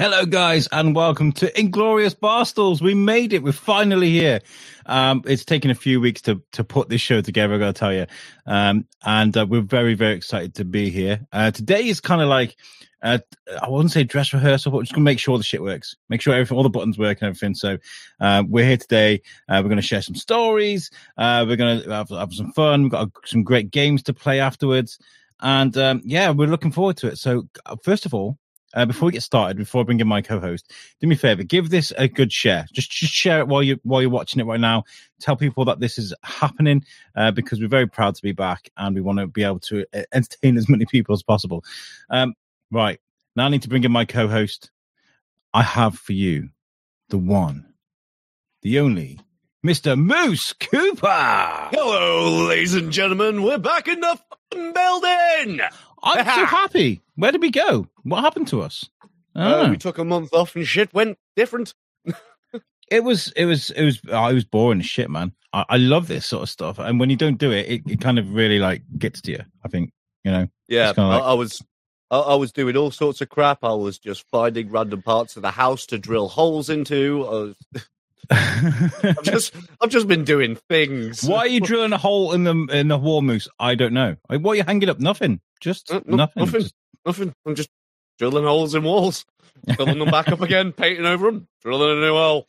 Hello, guys, and welcome to Inglorious Barstools. We made it. We're finally here. Um, it's taken a few weeks to to put this show together. I got to tell you, um, and uh, we're very very excited to be here. Uh, today is kind of like uh, I wouldn't say dress rehearsal, but just gonna make sure the shit works, make sure everything, all the buttons work and everything. So uh, we're here today. Uh, we're gonna share some stories. Uh, we're gonna have, have some fun. We've got some great games to play afterwards, and um, yeah, we're looking forward to it. So uh, first of all, uh, before we get started, before I bring in my co-host, do me a favor, give this a good share. Just, just share it while you while you're watching it right now. Tell people that this is happening uh, because we're very proud to be back and we want to be able to uh, entertain as many people as possible. Um, right now, I need to bring in my co-host. I have for you the one, the only, Mister Moose Cooper. Hello, ladies and gentlemen. We're back in the building. I'm so happy. Where did we go? What happened to us? Don't Uh, we took a month off and shit went different. It was, it was, it was, oh, it was boring as shit, man. I, I love this sort of stuff, and when you don't do it, it, it kind of really like gets to you. I think you know. Yeah, I, like- I was. I, I was doing all sorts of crap. I was just finding random parts of the house to drill holes into. I was, I've just, I've just been doing things. Why are you drilling a hole in the in the wall, Moose? I don't know. Like, what are you hanging up? Nothing. Just Uh, no- nothing. nothing. Just- Nothing. I'm just drilling holes in walls, filling them back up again, painting over them, drilling a new hole.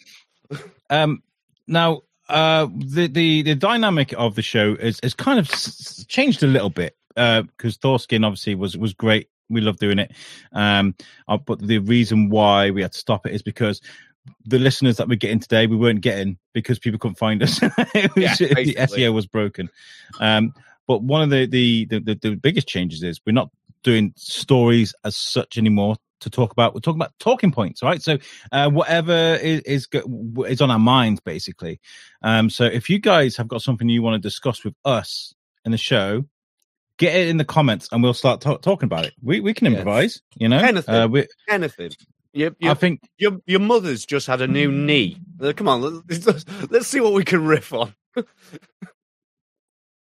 Um, now, uh, the, the the dynamic of the show is is kind of s- changed a little bit because Thorskin obviously was was great. We love doing it. Um, uh, but the reason why we had to stop it is because the listeners that we're getting today we weren't getting because people couldn't find us. was, Yeah, the. SEO was broken. Um, but one of the the, the the biggest changes is we're not doing stories as such anymore to talk about. We're talking about talking points, right? So uh, whatever is is, is on our minds, basically. Um, so if you guys have got something you want to discuss with us in the show, get it in the comments and we'll start ta- talking about it. We we can Yes. improvise, you know. Anything. Uh, we, Anything. You, I think your your mother's just had a new knee. Uh, Come on, let's, let's see what we can riff on.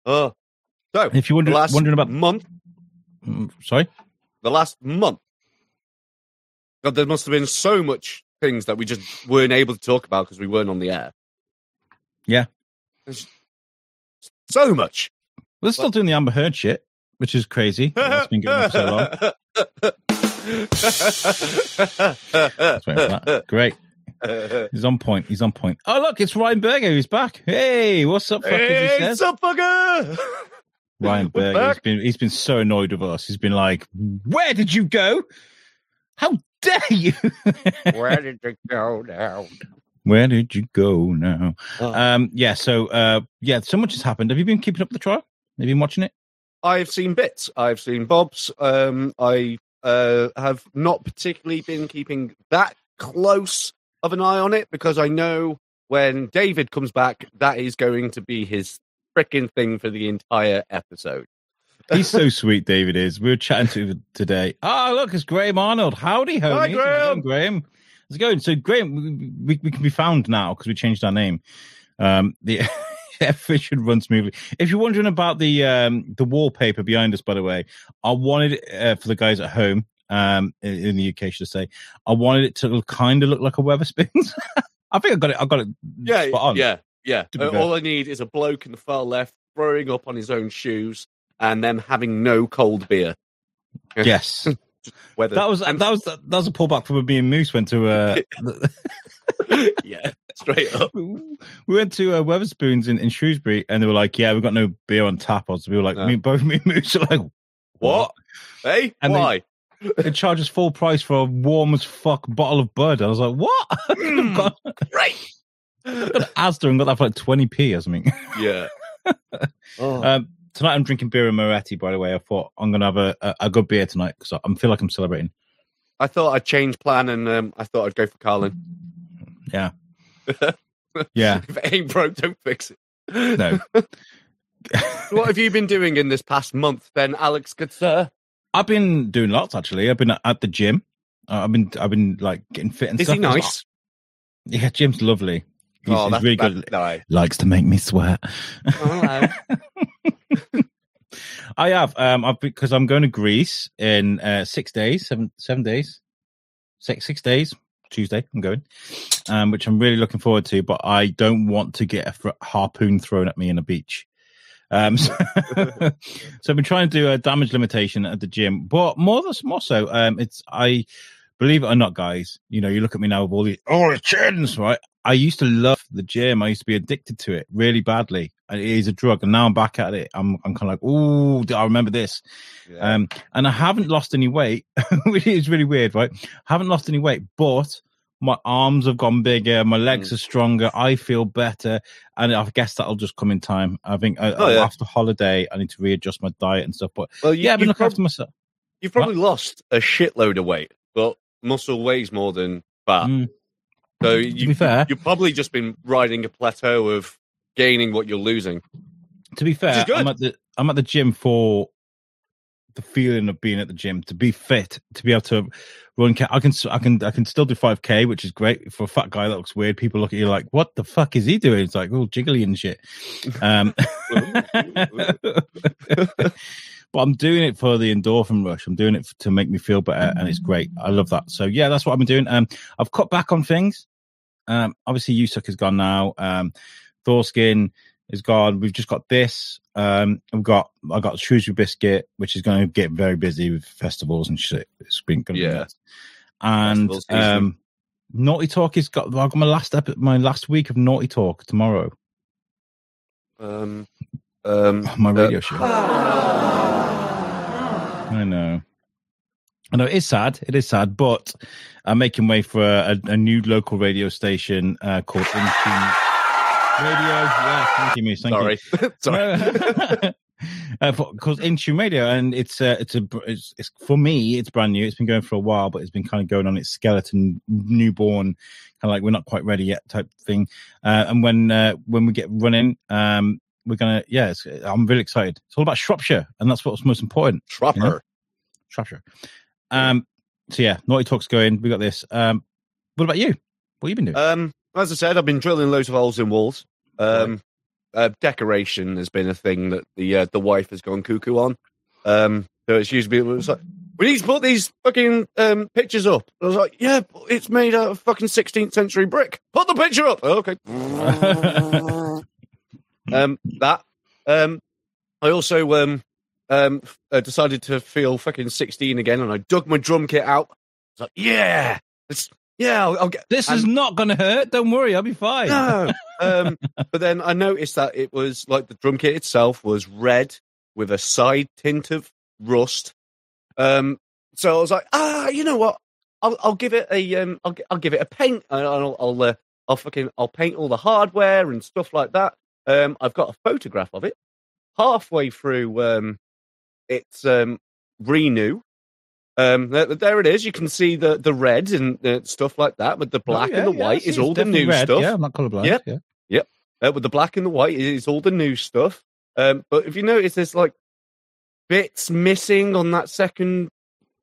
oh, so if you're wondering, wondering about, month, Mm, sorry, the last month, God, there must have been so much things that we just weren't able to talk about because we weren't on the air. Yeah. There's so much. we're still doing the Amber Heard shit, which is crazy. That's been going on so long. Let's wait for that. Great. He's on point. He's on point. Oh, look, it's Ryan Berger who's back. Hey, what's up, fuckers? Hey, says. what's up, bugger? Ryan We're Berger. He's back. been he's been so annoyed with us. He's been like, "Where did you go? How dare you? Where did you go now? Where did you go now?" Oh. Um, yeah. So, uh, yeah, so much has happened. Have you been keeping up with the trial? Have you been watching it? I've seen bits. I've seen Bob's. Um, I uh, have not particularly been keeping that close of an eye on it because I know when David comes back, that is going to be his freaking thing for the entire episode. He's so sweet. David is. We were chatting to him today. Oh, look, it's Graham Arnold. Howdy, homie. Hi, Graham. Graham. How's it going? So, Graham, we, we, we can be found now because we changed our name. Um, the everything should run smoothly. If you're wondering about the um the wallpaper behind us, by the way, I wanted it uh, for the guys at home. Um, in, in the UK, should I say? I wanted it to kind of look like a Wetherspoons. I think I got it. I got it. Yeah, yeah, yeah. Uh, all I need is a bloke in the far left throwing up on his own shoes and them having no cold beer. Yes, Whether that was and- that was that was a pullback from me and Moose went to. Uh, yeah, straight up. we went to uh, Wetherspoons in, in Shrewsbury, and they were like, "Yeah, we've got no beer on tap." Us, we were like, No. me, both me and Moose are like, What? Hey, And they- why? It charges full price for a warm as fuck bottle of Bud. I was like, "What?" Mm. got, Great. Asda and got that for like twenty p or something. Yeah. Oh. Um, tonight I'm drinking Birra Moretti. By the way, I thought I'm gonna have a, a, a good beer tonight because I feel like I'm celebrating. I thought I'd change plan and um, I thought I'd go for Carling. Yeah, yeah. if it ain't broke, don't fix it. No, what have you been doing in this past month, then, Alex? Good sir. I've been doing lots actually. I've been at, the gym. Uh, I've been I've been like getting fit and Is stuff. Is he nice? Yeah, Jim's lovely. He's, oh, he's that's really good. No. Likes to make me sweat. hello. I have um I've because I'm going to Greece in uh six days, seven seven days, six six days. Tuesday, I'm going, um, which I'm really looking forward to. But I don't want to get a fr- harpoon thrown at me in a beach. Um, so, so I've been trying to do a damage limitation at the gym, but more than more so, um, it's I believe it or not, guys. You know, you look at me now with all the all the chins, right? I used to love the gym. I used to be addicted to it really badly. And it is a drug, and now I'm back at it. I'm I'm kind of like, oh, I remember this. Yeah. Um, and I haven't lost any weight, which is really weird, right? I haven't lost any weight, but my arms have gone bigger, my legs Mm. are stronger, I feel better, and I guess that'll just come in time. I think uh, Oh, yeah. after holiday, I need to readjust my diet and stuff. But well, you, yeah, I've been looking prob- after myself. you've probably lost a shitload of weight, but muscle weighs more than fat. Mm, So to you, be fair, you've probably just been riding a plateau of gaining what you're losing. to be fair. I'm at the I'm at the gym for the feeling of being at the gym. To be fit to be able to run i can i can i can still do 5k which is great. For a fat guy that looks weird. People look at you like what the fuck is he doing? It's like all jiggly and shit. Um but i'm doing it for the endorphin rush. I'm doing it to make me feel better and it's great. I love that. So yeah that's what i've been doing. Um i've cut back on things um obviously Yusuk has gone now. Um thorskin is gone. We've just got this. Um i've got i got shrewsbury biscuit which is going to get very busy with festivals and shit. It's been going Yeah. be and um naughty talk is got i got my last epi- my last week of naughty talk tomorrow. Um, um, my uh, radio show. I know. I know it's sad. It is sad, but I'm making way for a, a new local radio station uh, called Intune Radio. Yeah, thank you, Miss. Thank sorry, sorry. you. uh, for, called Intune Radio, and it's uh, it's a it's, it's for me. It's brand new. It's been going for a while, but it's been kind of going on its skeleton, newborn, kind of like we're not quite ready yet type thing. Uh, and when uh, when we get running, um, we're gonna yeah. It's, I'm really excited. It's all about Shropshire, and that's what's most important. Trapper. Shropshire. Um, so yeah, Naughty Talk's going. We got this. Um, what about you? What have you been doing? Um, as I said, I've been drilling loads of holes in walls. Um, uh, decoration has been a thing that the uh, the wife has gone cuckoo on. Um, so it's usually it was like, we need to put these fucking um, pictures up. I was like, yeah, it's made out of fucking 16th century brick. Put the picture up. Oh, okay. um, that. Um, I also um, um, uh, decided to feel fucking 16 again, and I dug my drum kit out. I was like, yeah, it's, yeah, I'll, I'll get. this and- is not going to hurt. Don't worry, I'll be fine. no. um, but then I noticed that it was like the drum kit itself was red with a side tint of rust. Um, so I was like, ah, you know what? I'll, I'll give it a um, I'll, I'll give it a paint. and I'll I'll, uh, I'll fucking I'll paint all the hardware and stuff like that. Um, I've got a photograph of it. Halfway through, um, it's um, renew. Um, there, it is. You can see the the red and uh, stuff like that, but the black Oh, yeah, and the yeah, white is all the new red. stuff. Yeah, I'm not colorblind. Yep. Yeah. Uh, with the black and the white is all the new stuff. Um, but if you notice, there's like bits missing on that second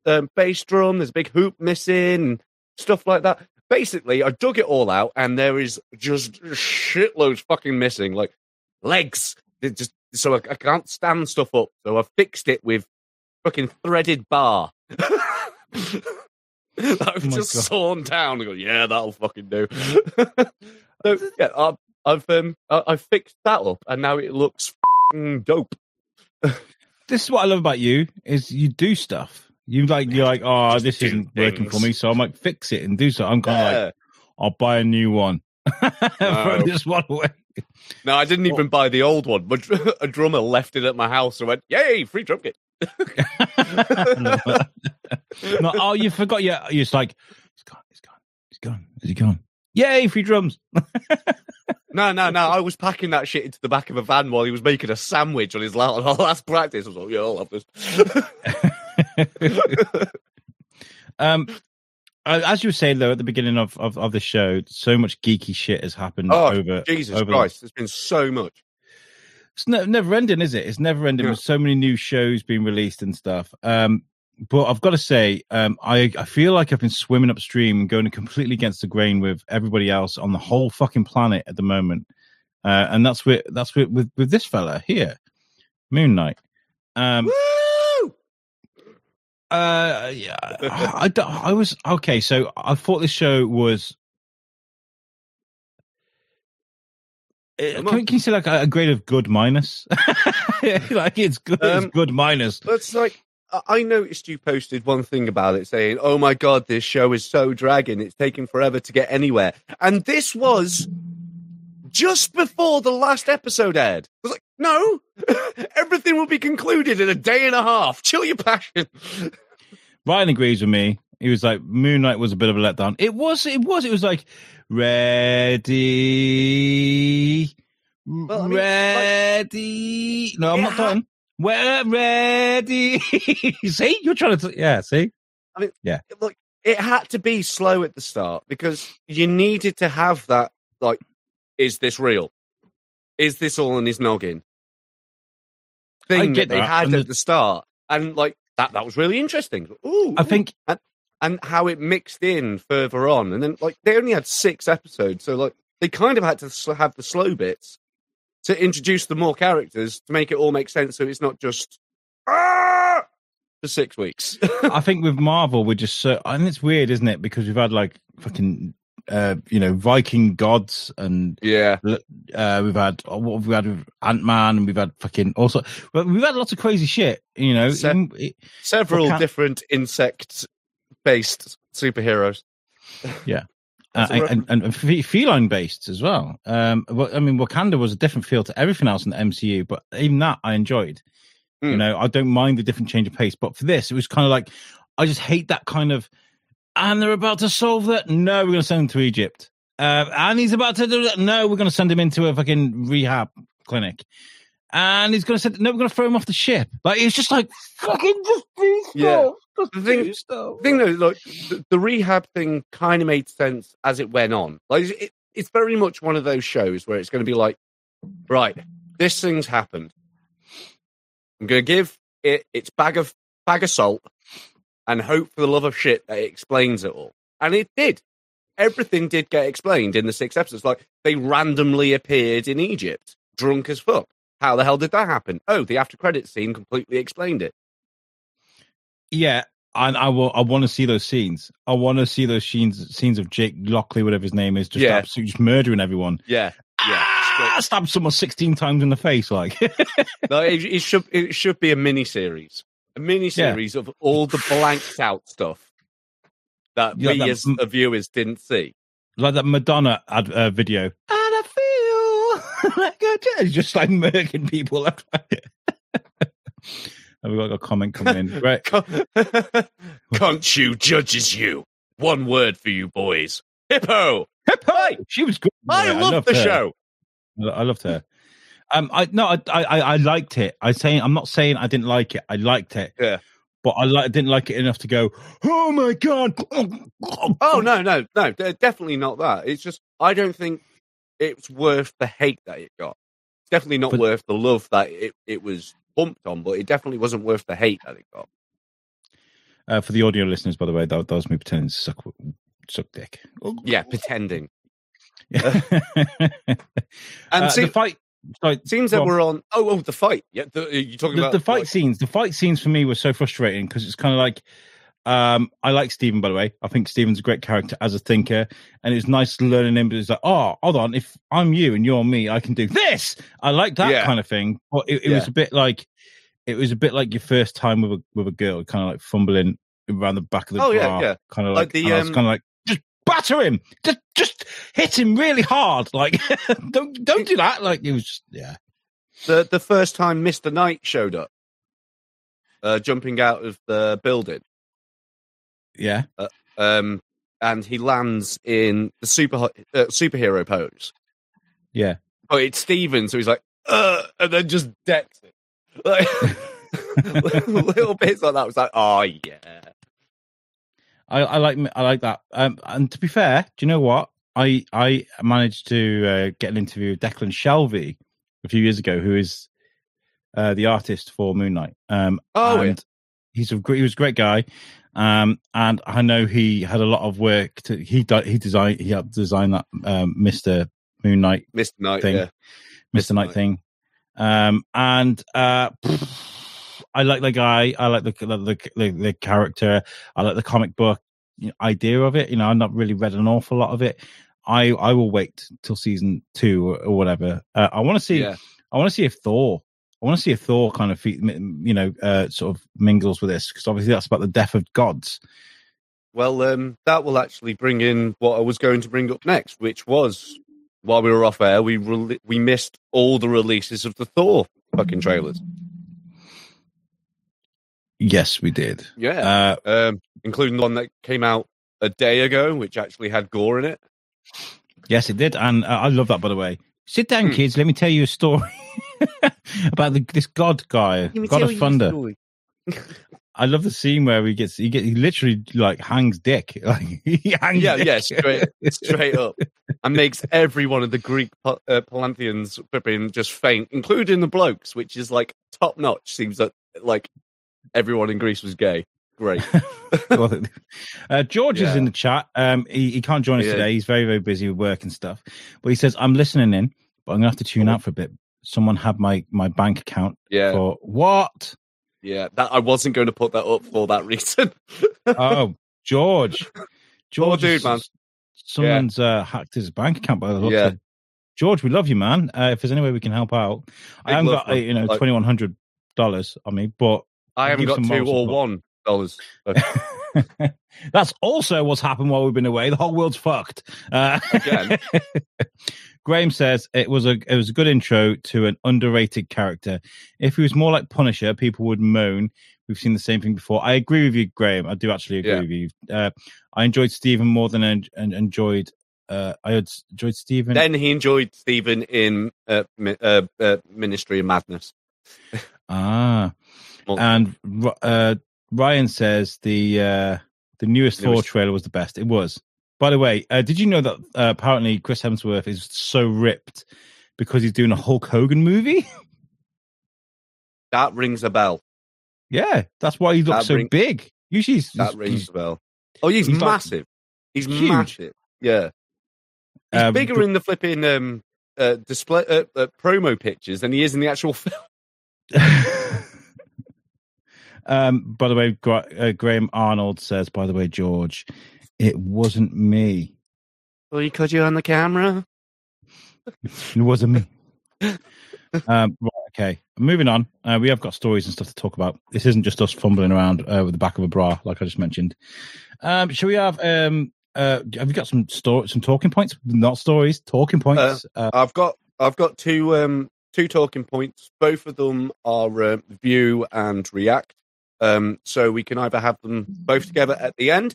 um, bass drum. There's a big hoop missing and stuff like that. Basically, I dug it all out, and there is just shitloads fucking missing, like legs. They're just so I, I can't stand stuff up. So I fixed it with fucking threaded bar. I've Oh just God. sawn down and go, yeah, that'll fucking do. so yeah, I, I've um, I, I fixed that up, and now it looks f***ing dope. This is what I love about you is you do stuff. You like you're like, oh, Just this isn't working for me, so I might fix it and do so. I'm kind of like, I'll buy a new one. No. this one away. No, I didn't even buy the old one. But a drummer left it at my house and went, "Yay, free drum kit!" no, no, oh, you forgot. Yeah, you're like, he's gone, he's gone, he's gone, is he gone? Yay, free drums. No, no, no. I was packing that shit into the back of a van while he was making a sandwich on his la- last practice. I was like, "Yeah, I'll have this." um, as you were saying though at the beginning of, of, of the show, so much geeky shit has happened Oh, over Jesus over the- Christ, there's been so much. it's ne- never ending, is it? It's never ending Yeah. with so many new shows being released and stuff. Um, but I've got to say, um, I I feel like I've been swimming upstream and going completely against the grain with everybody else on the whole fucking planet at the moment. Uh, and that's with that's with, with with this fella here, Moon Knight. Um, Woo! Uh, yeah, I, I, I was okay. So I thought this show was. Uh, Can, can you say like a, a grade of good minus? like it's good, Um, it's good minus. That's like I- I noticed you posted one thing about it saying, "Oh my god, this show is so dragging. It's taking forever to get anywhere." And this was just before the last episode aired. I was like, "No, everything will be concluded in a day and a half. Chill your passion." Ryan agrees with me. He was like, Moon Knight was a bit of a letdown. It was, it was, it was like, ready, Well, I mean, like- ready. no, I'm not ha- done. We're ready. see, you're trying to, yeah, see? I mean, Yeah. Look, it had to be slow at the start because you needed to have that. Like, is this real? Is this all in his noggin? Thing get that they that, had and at the- the start, and like that, that was really interesting. Ooh, I think, and how it mixed in further on, and then like they only had six episodes, so like they kind of had to have the slow bits to introduce the more characters to make it all make sense, so it's not just "Ah!" for six weeks. I think with Marvel, we're just so, and it's weird, isn't it? Because we've had like fucking, uh, you know, Viking gods and yeah, uh, we've had oh, what have we had Ant Man, and we've had fucking also, but we've had lots of crazy shit. You know, Se- it- several different insect-based superheroes. uh, and, and, and feline based as well. Um, well, I mean, Wakanda was a different feel to everything else in the MCU, but even that I enjoyed. You Hmm. know, I don't mind the different change of pace, but for this, it was kind of like I just hate that kind of. And they're about to solve that. No, we're going to send him to Egypt. Uh, and he's about to do that. No, we're going to send him into a fucking rehab clinic. And he's going to send. No, we're going to throw him off the ship. Like it's just like fucking just do stuff. Yeah. Just The thing- stuff. The thing though, like the, the rehab thing, kind of made sense as it went on. Like it, it's very much one of those shows where it's going to be like, right, this thing's happened. I'm going to give it its bag of bag of salt and hope for the love of shit that it explains it all. And it did. Everything did get explained in the six episodes. Like they randomly appeared in Egypt, drunk as fuck. How the hell did that happen? Oh, the after credit scene completely explained it. Yeah, and I will. I want to see those scenes. I want to see those scenes. Scenes of Jake Lockley, whatever his name is, just Yeah. absolutely just murdering everyone. Yeah, yeah. Ah, stabbed someone sixteen times in the face. Like, No, it, it should it should be a mini series, a mini series of all the blanked out stuff that Yeah, we that- as uh, viewers didn't see. like that Madonna ad, uh, video. And I feel like a just like murking people. Have we got a comment coming in? Right. Can't you judges you? One word for you boys. Hippo. Hey, she was good. I Yeah, love loved the her. show. I loved her. Um, I no, I, I, I liked it. I saying, I'm not saying I didn't like it. I liked it. Yeah. but I like, didn't like it enough to go. Oh my god! Oh no, no, no, definitely not that. It's just I don't think it's worth the hate that it got. It's definitely not But- worth the love that it, it was pumped on, but it definitely wasn't worth the hate that it got. Uh, for the audio listeners, by the way, that, that was me pretending to suck, suck dick. Yeah, pretending. Yeah. And Uh, see, the fight. Sorry, Seems that we're on. Oh, oh, the fight. Yeah, the, you're talking the, about the fight like- scenes. The fight scenes for me were so frustrating because it's kind of like. Um, I like Stephen, by the way. I think Stephen's a great character as a thinker, and it's nice learning him. But it's like, oh, hold on, if I'm you and you're me, I can do this. I like that Yeah. kind of thing. But it, it Yeah. was a bit like, it was a bit like your first time with a with a girl, kind of like fumbling around the back of the Oh, yeah, yeah. kind of Like like, the, and I was um, kind of like, batter him, just just hit him really hard, like don't don't do that. Like it was just yeah. the the first time Mister Knight showed up, uh, jumping out of the building, Yeah, um, and he lands in the super uh, superhero pose. yeah. Oh, it's Steven, so he's like, uh, and then just decks it. Like, little bits like that was like, oh yeah, I, I like I like that. Um, and to be fair, do you know what? I I managed to uh, get an interview with Declan Shalvey a few years ago, who is uh, the artist for Moon Knight. Um, Oh, yeah. and he's a great, he was a great guy. Um, and I know he had a lot of work to he he designed he helped design that um, Mister Moon Knight Mister Knight. Thing. Yeah, Mr. Knight Knight. thing. Um, and uh, I like the guy. I like the the the, the character. I like the comic book idea of it. You know, I've not really read an awful lot of it. I I will wait till season two or, or whatever. Uh, I want to see. Yeah. I want to see if Thor. I want to see if Thor kind of you know uh, sort of mingles with this because obviously that's about the death of gods. Well, um, that will actually bring in what I was going to bring up next, which was while we were off air, we re- we missed all the releases of the Thor fucking trailers. Yes, we did. Yeah, uh, um, including the one that came out a day ago, which actually had gore in it. Yes, it did, and uh, I love that. By the way, sit down, hmm. kids. Let me tell you a story about the, this god guy, God of Thunder. I love the scene where he gets he get he literally like hangs dick, like he hangs yeah, dick. yeah, straight straight up, and makes every one of the Greek uh, Pantheons flipping just faint, including the blokes, which is like top notch. Seems that like everyone in Greece was gay. Great. uh, George yeah. is in the chat. Um, he, he can't join us yeah. today. He's very very busy with work and stuff. But he says I'm listening in, but I'm gonna have to tune oh. out for a bit. Someone had my my bank account. Yeah. For what? Yeah, that I wasn't going to put that up for that reason. oh, George, George, dude, man. Someone's yeah. uh, hacked his bank account by the looks yeah. George, we love you, man. Uh, if there's any way we can help out, Big I haven't got uh, you know twenty one hundred dollars on me, but I haven't got two or one dollars. That's also what's happened while we've been away. The whole world's fucked. Uh, Graham says it was a it was a good intro to an underrated character. If he was more like Punisher, people would moan. We've seen the same thing before. I agree with you, Graham. I do actually agree yeah. with you. Uh, I enjoyed Stephen more than I enjoyed. Uh, I enjoyed Stephen. Then he enjoyed Stephen in uh, uh, uh Multiverse of Madness. ah, and uh, Ryan says the uh, the newest Thor trailer was the best. It was. By the way, uh, did you know that uh, apparently Chris Hemsworth is so ripped because he's doing a Hulk Hogan movie? That rings a bell. Yeah, that's why he looks that so ring- big. Usually, he's, that he's, rings he's, a bell. Oh, he's, he's massive. Like, he's huge. massive. Yeah, he's um, bigger but, in the flipping um, uh, display uh, uh, promo pictures than he is in the actual film. um, by the way, uh, Graham Arnold says, by the way, George, it wasn't me. Well, he caught you on the camera. it wasn't me. um, right, okay, moving on. Uh, we have got stories and stuff to talk about. This isn't just us fumbling around uh, with the back of a bra, like I just mentioned. Um, shall we have? Um, uh, have you got some story, some talking points? Not stories, talking points. Uh, uh, I've got, I've got two, um, two talking points. Both of them are uh, view and react. Um, so we can either have them both together at the end,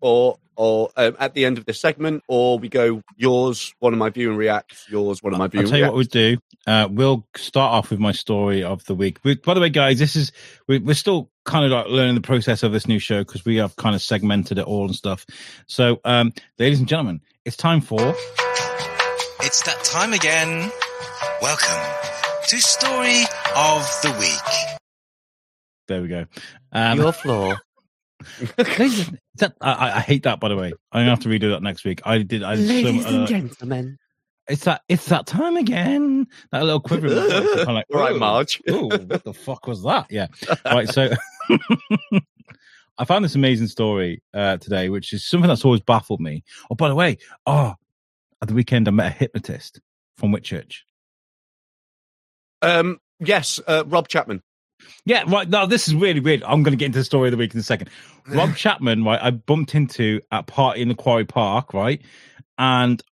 or or um, at the end of this segment, or we go yours, one of my view and react, yours, one of my view. I'll tell you what we'll do. Uh, we'll start off with my story of the week. We, by the way, guys, this is we, we're still kind of like learning the process of this new show because we have kind of segmented it all and stuff. So, um, ladies and gentlemen, it's time for. It's that time again. Welcome to Story of the Week. There we go. Um, Your floor. that, I, I, hate that. By the way, I'm gonna have to redo that next week. I did. I Ladies and uh, gentlemen, it's that. It's that time again. That little quiver. kind like, right, Marge. oh, what the fuck was that? Yeah. Right. So. I found this amazing story uh, today, which is something that's always baffled me. Oh, by the way, oh, at the weekend I met a hypnotist from Whitchurch. Um, yes, uh, Rob Chapman. Yeah, right. Now this is really weird. I'm going to get into the story of the week in a second. Rob Chapman, right? I bumped into at party in the Quarry Park, right? And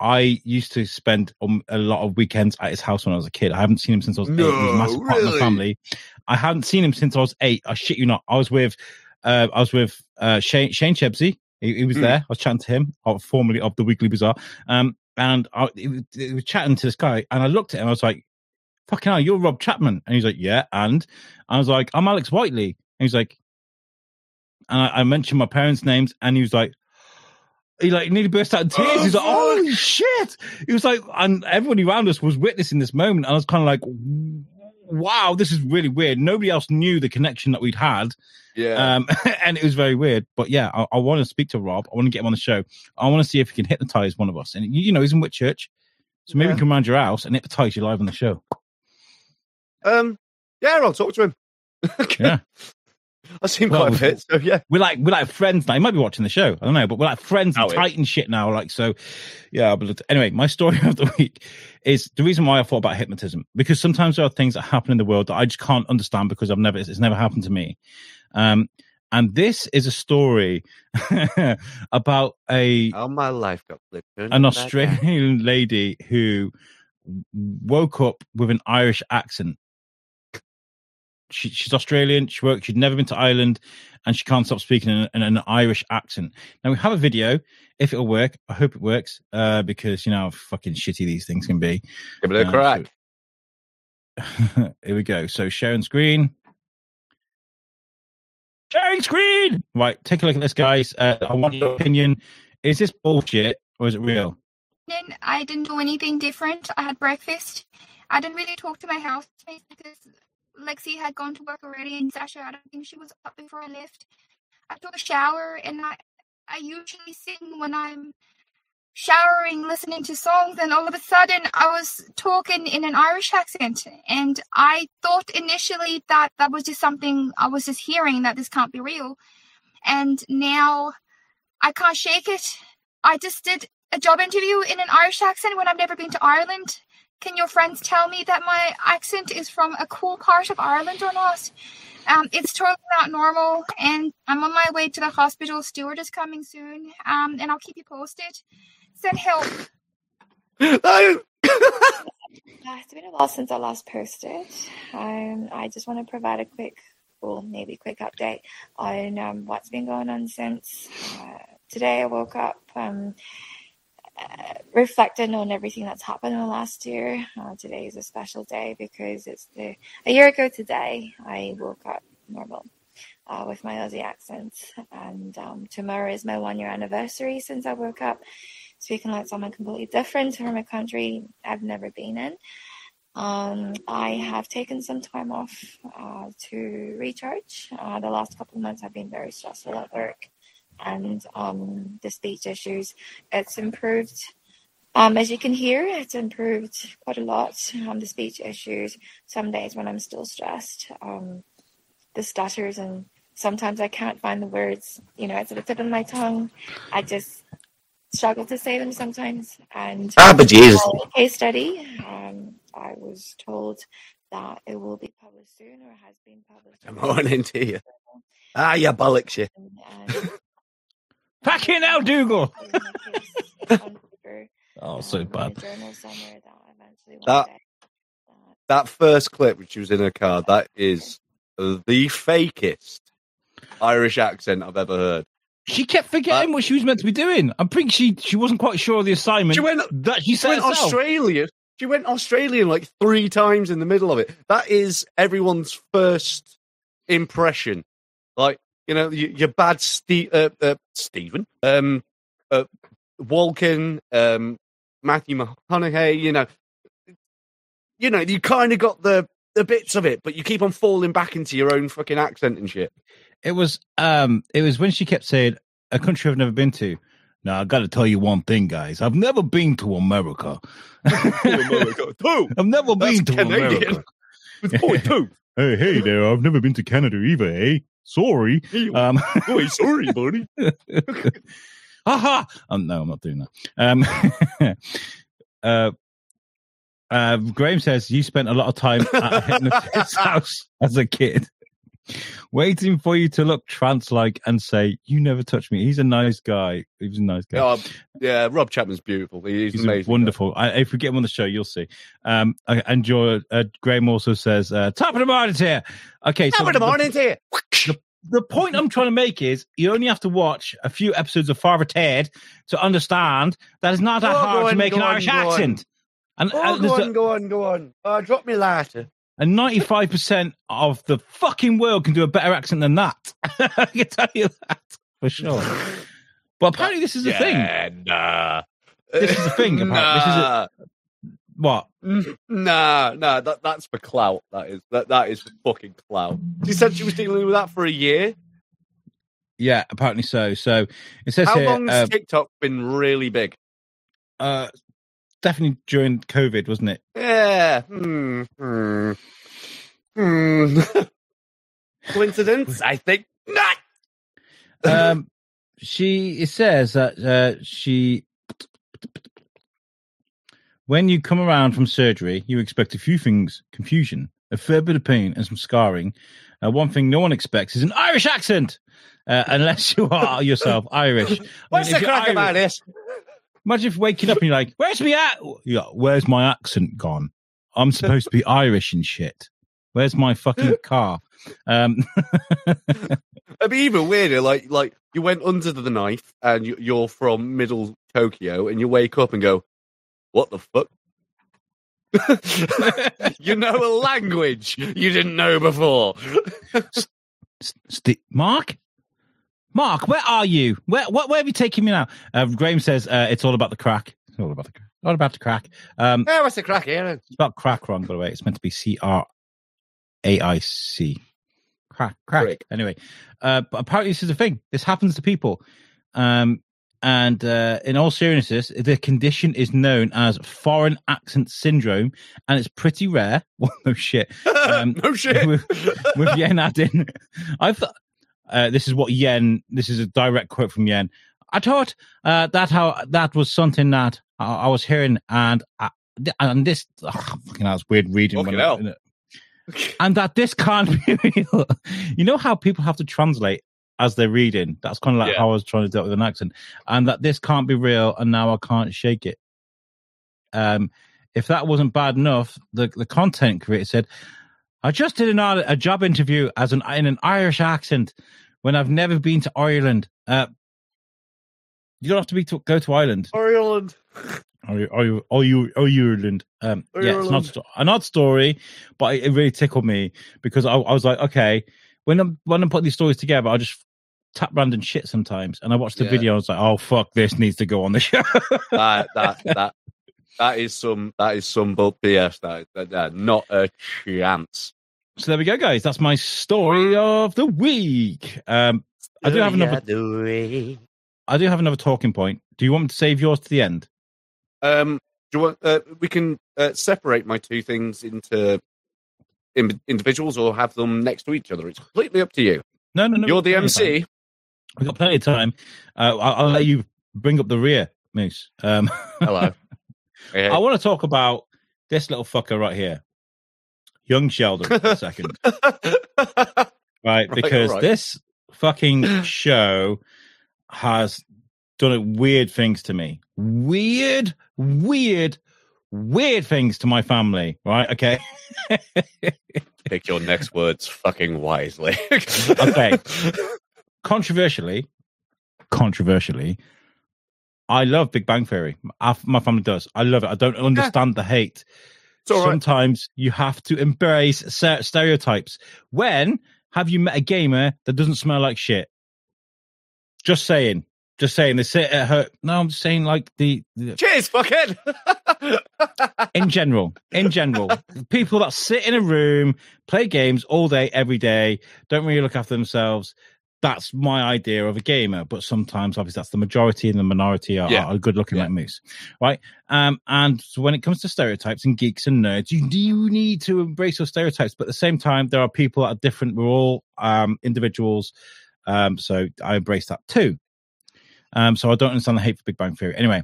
I used to spend um, a lot of weekends at his house when I was a kid. I haven't seen him since I was no, eight. He was a massive part of my family. I haven't seen him since I was eight. I shit you not. I was with, uh, I was with uh, Shane Shane Chebsey. He, he was mm. there. I was chatting to him, formerly of the Weekly Bazaar. Um, and I was chatting to this guy, and I looked at him. I was like, fucking hell, you're Rob Chapman. And he's like, yeah. And I was like, I'm Alex Whiteley. And he's like, and I, I mentioned my parents' names, and he was like, he like nearly burst out in tears. Oh, he's like, "Holy shit!" He was like, and everybody around us was witnessing this moment, and I was kind of like, "Wow, this is really weird." Nobody else knew the connection that we'd had, yeah, um, and it was very weird. But yeah, I, I want to speak to Rob. I want to get him on the show. I want to see if he can hypnotize one of us. And you know, he's in Whitchurch, so maybe yeah. we can come around your house and hypnotize you live on the show. Um, yeah, I'll talk to him. Yeah. I've seen Well, quite a bit. So yeah, We're like we're like friends now. You might be watching the show. I don't know, but we're like friends and Oh, yeah. tight shit now. Like so, yeah. But anyway, my story of the week is the reason why I thought about hypnotism because sometimes there are things that happen in the world that I just can't understand because I've never it's never happened to me. Um, and this is a story about a how my life got flipped. an. Australian lady who woke up with an Irish accent. She, she's Australian. She worked. She'd never been to Ireland, and she can't stop speaking in, in an Irish accent. Now we have a video. If it'll work, I hope it works. Uh, because you know how fucking shitty these things can be. Give it a Uh, crack. so- here we go. So sharing screen. Sharing screen. Right, take a look at this, guys. Uh, I want your opinion. Is this bullshit or is it real? I didn't do anything different. I had breakfast. I didn't really talk to my housemates because Lexi had gone to work already and Sasha, I don't think she was up before I left. I took a shower and I, I usually sing when I'm showering, listening to songs, and all of a sudden I was talking in an Irish accent. And I thought initially that that was just something I was just hearing, that this can't be real. And now I can't shake it. I just did a job interview in an Irish accent when I've never been to Ireland. Can your friends tell me that my accent is from a cool part of Ireland or not? Um, it's totally not normal, and I'm on my way to the hospital. Steward is coming soon, um, and I'll keep you posted. Send help. I- Uh, it's been a while since I last posted. Um, I just want to provide a quick, well, maybe quick update on um, what's been going on since uh, today. I woke up um, reflecting on everything that's happened in the last year. Uh, today is a special day because it's the a year ago today. I woke up normal. Uh, with my Aussie accent, and um, tomorrow is my one year anniversary since I woke up speaking like someone completely different from a country I've never been in. Um, I have taken some time off uh, to recharge. Uh, the last couple of months have been very stressful at work, and um, the speech issues. It's improved. Um, as you can hear, it's improved quite a lot. Um, the speech issues. Some days when I'm still stressed, um, the stutters, and sometimes I can't find the words. You know, it's at the tip of my tongue. I just struggle to say them sometimes, and ah, but Jesus. case study. Um, I was told that it will be published soon or has been published. Good morning to you. Ah, you bollocks you. And, and Back in now, Dougal. I will make case on paper, Oh, so bad. journal somewhere that eventually That- that That first clip, which was in her car, that is the fakest Irish accent I've ever heard. She kept forgetting what she was meant to be doing. I think she she wasn't quite sure of the assignment She went, that she she went herself. Australia. She went Australian like three times in the middle of it. That is everyone's first impression. Like you know, your, your bad Ste- uh, uh, Stephen, um, uh, Walken, um, Matthew McConaughey. You know, you know, you kind of got the the bits of it, but you keep on falling back into your own fucking accent and shit. It was um it was when she kept saying a country I've never been to. Now I got to tell you one thing, guys. I've never been to America. Two, I've never That's been to Canadian. America. it's point two. Hey, hey there! I've never been to Canada either. Eh? Sorry. Um, Oh, sorry, buddy. Haha! Um, no, I'm not doing that. Um, uh, uh, Graham says you spent a lot of time at a hypnotist's house as a kid, waiting for you to look trance-like and say, "You never touched me." He's a nice guy. He's a nice guy. Oh, yeah, Rob Chapman's beautiful. He's, He's amazing. wonderful. I, if we get him on the show, you'll see. Um, and your, uh, Graham also says, uh, "Top of the morning here." Okay, Top of the morning to you. the point I'm trying to make is you only have to watch a few episodes of Father Ted to understand that it's not that Oh, hard to make an on, Irish go on. accent. And, Oh, and, go on, go on, go on. Uh, drop me later. a, and 95% of the fucking world can do a better accent than that. I can tell you that for sure. But apparently, this is a thing. Nah. This is a thing, apparently. This is Nah. What? Nah, nah, that, that's for clout. That is that that is for fucking clout. She said she was dealing with that for a year. Yeah, apparently so. So it says How here, long has uh, TikTok been really big? uh, definitely during COVID, wasn't it? Yeah. Hmm. Hmm. Hmm. Coincidence? I think not. um, she says that uh, she when you come around from surgery, you expect a few things: confusion, a fair bit of pain, and some scarring. Uh, one thing no one expects is an Irish accent, uh, unless you are yourself Irish. I What's mean, the you're crack about this? Imagine if waking up and you're like, "Where's my at? Yeah, where's my accent gone? I'm supposed to be Irish and shit. Where's my fucking car?" Um, It'd be even weirder. Like, like you went under the knife and you, you're from middle Tokyo, and you wake up and go, "What the fuck?" you know a language you didn't know before. St- Mark, Mark, where are you? Where, what, where have you taken me now? Uh, Graham says uh, it's all about the crack. It's all about the crack. All about the crack. Um, Yeah, what's the crack here? it's about crack wrong, by the way. It's meant to be C R A I C. Crack, crack. Anyway, uh, but apparently this is a thing. This happens to people. Um, and uh, in all seriousness, the condition is known as foreign accent syndrome, and it's pretty rare. Well, no shit. Um, no shit. with, with Yen adding, I thought uh, this is what Yen. This is a direct quote from Yen. I thought uh, that how that was something that I, I was hearing, and I, and this oh, fucking it's weird reading. When I- and that this can't be real. You know how people have to translate as they're reading. That's kind of like Yeah. how I was trying to do it with an accent, and that this can't be real, and now I can't shake it. Um, if that wasn't bad enough, the the content creator said, "I just did an, a job interview as an in an Irish accent when I've never been to Ireland." Uh, you don't have to be to go to Ireland. Ireland. Are you? Are you? Are you? Are you Ireland? Um, yeah, it's not an odd story, but it, it really tickled me because I, I was like, okay, when I'm when I'm putting these stories together, I just tap random shit sometimes, and I watched the Yeah. video. I was like, oh fuck, this needs to go on the show. that that that that is some that is some bull BS. That, that, that not a chance. so there we go, guys. That's my story of the week. Um, I do have another. I do have another talking point. Do you want me to save yours to the end? Um, do you want? Uh, we can uh, separate my two things into in, individuals, or have them next to each other. It's completely up to you. No, no, no. You're the we've got plenty of time. MC. We've got plenty of time. Uh, I'll, I'll let you bring up the rear, Moose. Um, Hello. Hey, I want to talk about this little fucker right here, young Sheldon, for a second, right? Right, Because alright. this fucking show has done weird things to me. Weird, weird, weird things to my family. Right? Okay. Pick your next words fucking wisely. Okay. Controversially, controversially, I love Big Bang Theory. I- My family does. I love it. I don't understand the hate. All right. Sometimes you have to embrace st- stereotypes. When have you met a gamer that doesn't smell like shit? Just saying. Just saying. They sit at her. No, I'm just saying like the, the Cheers, fuckhead. in general, in general, people that sit in a room, play games all day, every day, don't really look after themselves. That's my idea of a gamer. But sometimes, obviously, that's the majority, and the minority are, Yeah. are good looking Yeah. like moose, right? Um, and so when it comes to stereotypes and geeks and nerds, you do need to embrace those stereotypes. But at the same time, there are people that are different. We're all um, individuals, um, so I embrace that too. Um, so I don't understand the hate for Big Bang Theory. Anyway,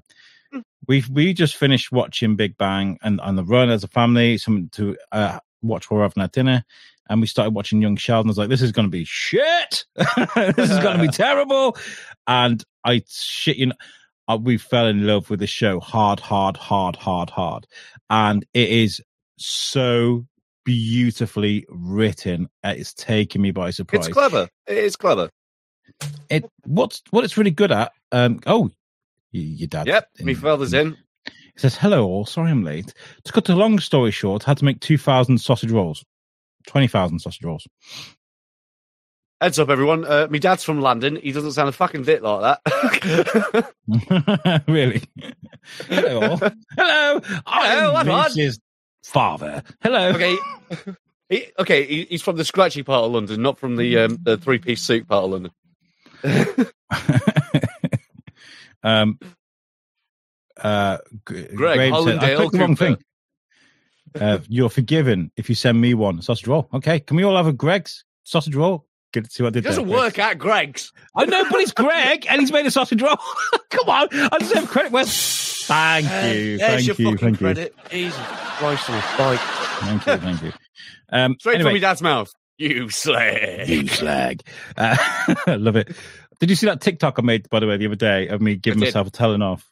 we we just finished watching Big Bang and on the run as a family, something to uh, watch while we're having our dinner, and we started watching Young Sheldon. I was like, this is going to be shit. this is going to be terrible, and I shit you. Know, uh, we fell in love with the show hard, hard, hard, hard, hard, and it is so beautifully written. Uh, It's taking me by surprise it's clever. It is clever. it what's what it's really good at. Um, oh, your dad. Yep, me father's in. He says, "Hello, all. Sorry, I'm late. To cut a long story short, had to make two thousand sausage rolls, twenty thousand sausage rolls. Heads up, everyone. Uh, my dad's from London. He doesn't sound a fucking bit like that. really? Hello. Hello. Hello, I'm what? Father. Hello. okay. He, okay, he, he's from the scratchy part of London, not from the um, the three piece suit part of London. um. Uh, Greg Graham said, I clicked the wrong Cooper. thing. Uh, you're forgiven if you send me one sausage roll. Okay, can we all have a Greg's sausage roll. Good to see what I It doesn't there. work at Greggs. I know, but it's Greg, and he's made a sausage roll. Come on, I deserve credit. Where? Thank you, There's thank you, thank you, credit. Jesus Christ on a bike. thank you, thank you. Um, Straight anyway, from your dad's mouth. You slag. you slag. Uh, I love it. Did you see that TikTok I made, by the way, the other day of me giving myself a telling off?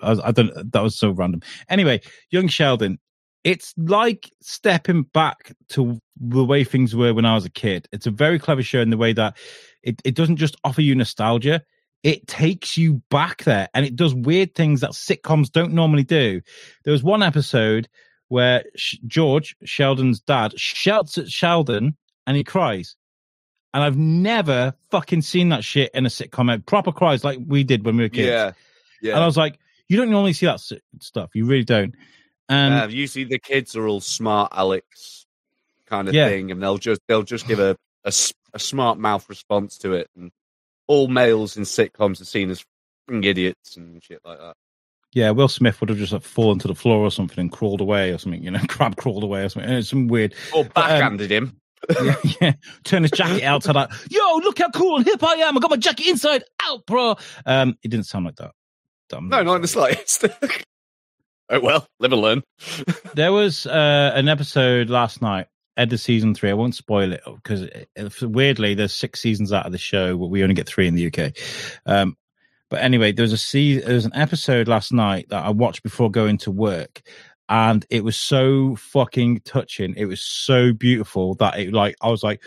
I, was, I don't. That was so random. Anyway, young Sheldon. It's like stepping back to the way things were when I was a kid. It's a very clever show in the way that it, it doesn't just offer you nostalgia, it takes you back there and it does weird things that sitcoms don't normally do. There was one episode where Sh- George, Sheldon's dad, shouts at Sheldon and he cries. And I've never fucking seen that shit in a sitcom. It proper cries like we did when we were kids. Yeah. Yeah. And I was like, you don't normally see that stuff. You really don't. And Uh, usually the kids are all smart Alex kind of Yeah. thing, and they'll just they'll just give a a smart mouth response to it. And all males in sitcoms are seen as idiots and shit like that. yeah, Will Smith would have just like fallen to the floor or something and crawled away or something, you know, crab crawled away or something. It's some weird. Or But, um, backhanded him. yeah, yeah. Turn his jacket out outside like, yo, look how cool and hip I am. I got my jacket inside out, bro. Um, it didn't sound like that. I'm No, not in the slightest. oh well, live and learn. There was uh, an episode last night, end of season three. I won't spoil it because weirdly, there's six seasons out of the show, but we only get three in the UK. Um, but anyway, there was a se- there was an episode last night that I watched before going to work, and it was so fucking touching. It was so beautiful that it like I was like,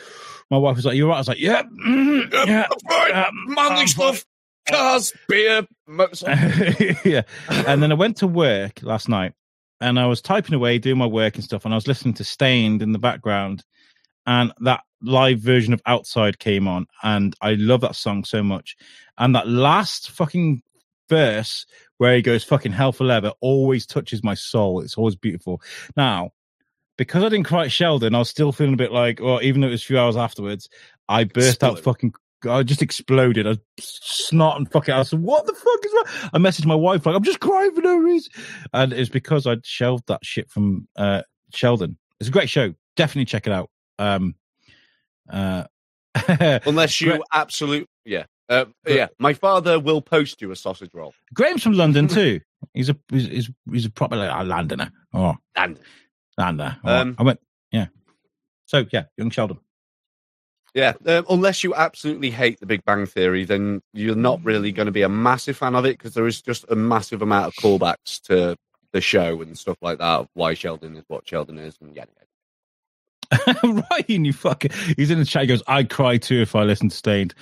my wife was like, "You're right." I was like, "Yeah, mm, yeah." Yeah, Manly I'm stuff. Cars, beer, motorcycle. yeah. And then I went to work last night and I was typing away, doing my work and stuff, and I was listening to Staind in the background. And that live version of Outside came on, and I love that song so much. And that last fucking verse where he goes fucking hell for leather always touches my soul. It's always beautiful. Now, because I didn't cry at Sheldon, I was still feeling a bit like, well, even though it was a few hours afterwards, I burst out fucking I just exploded. I snot and fucking. I said, "What the fuck is that?" I messaged my wife like, "I'm just crying for no reason," and it's because I'd shelved that shit from uh, Sheldon. It's a great show. Definitely check it out. Um, uh, Unless you Gra- absolute yeah. Uh, yeah, my father will post you a sausage roll. Graham's from London too. He's a he's he's, he's a proper like, uh, Londoner. Oh, And Londoner. Oh, Um, I went. Yeah. So yeah, young Sheldon. Yeah, um, unless you absolutely hate The Big Bang Theory, then you're not really going to be a massive fan of it because there is just a massive amount of callbacks to the show and stuff like that. of Why Sheldon is what Sheldon is, and yeah, Ryan, you fucker. He's in the chat. He goes, I'd cry too if I listen to Staind.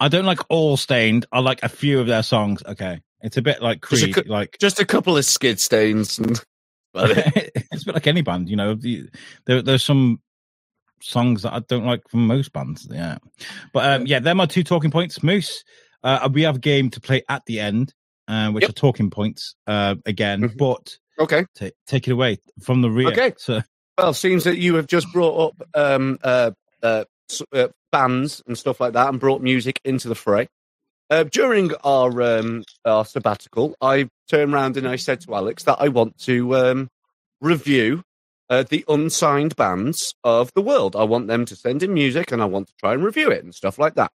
I don't like all Staind. I like a few of their songs. Okay. It's a bit like Just a Creed. like, just a couple of skid stains and. It's a bit like any band, you know. The, there, there's some songs that I don't like from most bands. Yeah. But um, yeah, they're my two talking points. Moose, uh, we have a game to play at the end, uh, which Yep. are talking points uh, again. Mhm. But okay. ta take it away from the rear. Okay. So, Well, seems that you have just brought up um, uh, uh, uh, bands and stuff like that, and brought music into the fray. Uh, during our um, our sabbatical, I turned around and I said to Alex that I want to um, review uh, the unsigned bands of the world. I want them to send in music, and I want to try and review it and stuff like that.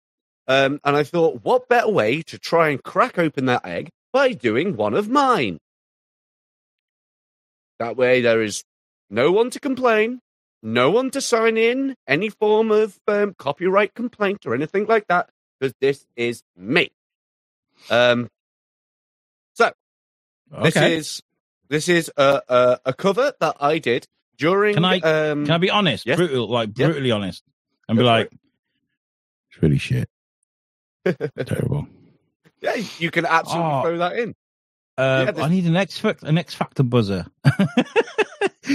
Um, and I thought, what better way to try and crack open that egg by doing one of mine? That way, there is no one to complain, no one to sign in any form of um, copyright complaint or anything like that, because this is me. Um, so this is this is a, a a cover that I did during. Can I- Um, Can I be honest? Yes. Brutal, like brutally honest, and Go be like, it's really shit. Terrible. yeah, you can absolutely Oh. throw that in. Uh, Yeah, this- I need an X Factor, an X Factor buzzer.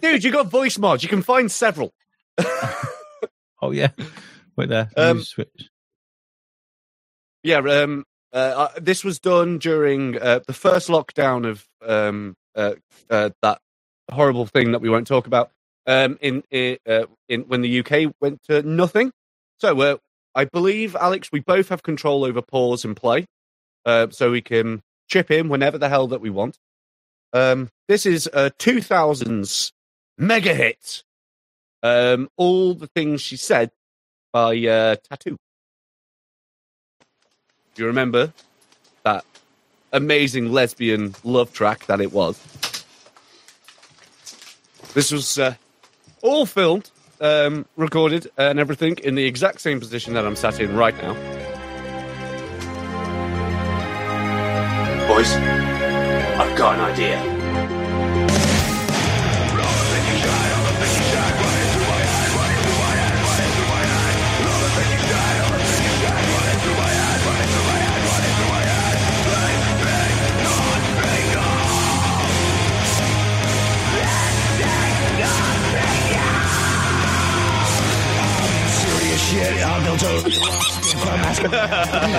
Dude, you got voice mods. You can find several. oh yeah, wait there. Um, Um, switch. Yeah, um, uh, uh, this was done during uh, the first lockdown of um, uh, uh, that horrible thing that we won't talk about. Um, in uh, in when the UK went to nothing. So uh, I believe Alex, we both have control over pause and play, uh, so we can chip in whenever the hell that we want. Um, this is a 2000s mega hit um, all the things she said by uh, Tatu. Do you remember that amazing lesbian love track that it was? This was uh, all filmed, um, recorded, and everything in the exact same position that I'm sat in right now. Boys, I've got an idea. Joke.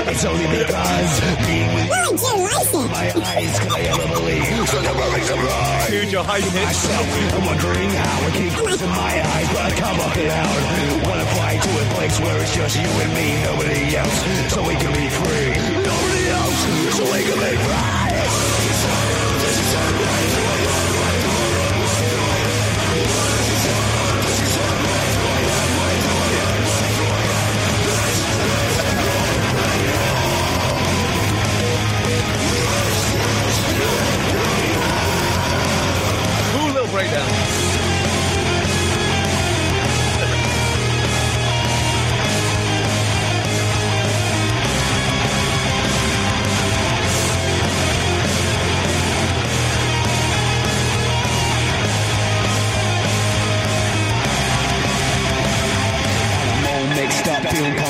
It's only because being with you, my eyes, could I ever believe? So never make surprise. Dude, you're high pitched. Myself, I'm wondering how I keep closing my eyes, but I come up loud. Wanna fly to a place where it's just you and me, nobody else, so we can be free. Nobody else, so we can be free. Cool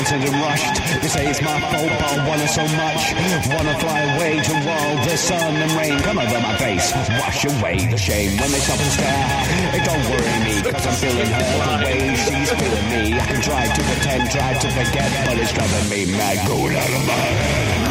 and rushed. They say it's my fault, but I want it so much. Wanna fly away to all the sun and rain come over my face. Wash away the shame when they stop and stare. It don't worry me, cause I'm feeling her the way she's feeling me. I can try to pretend, try to forget, but it's driving me mad, going out of my head.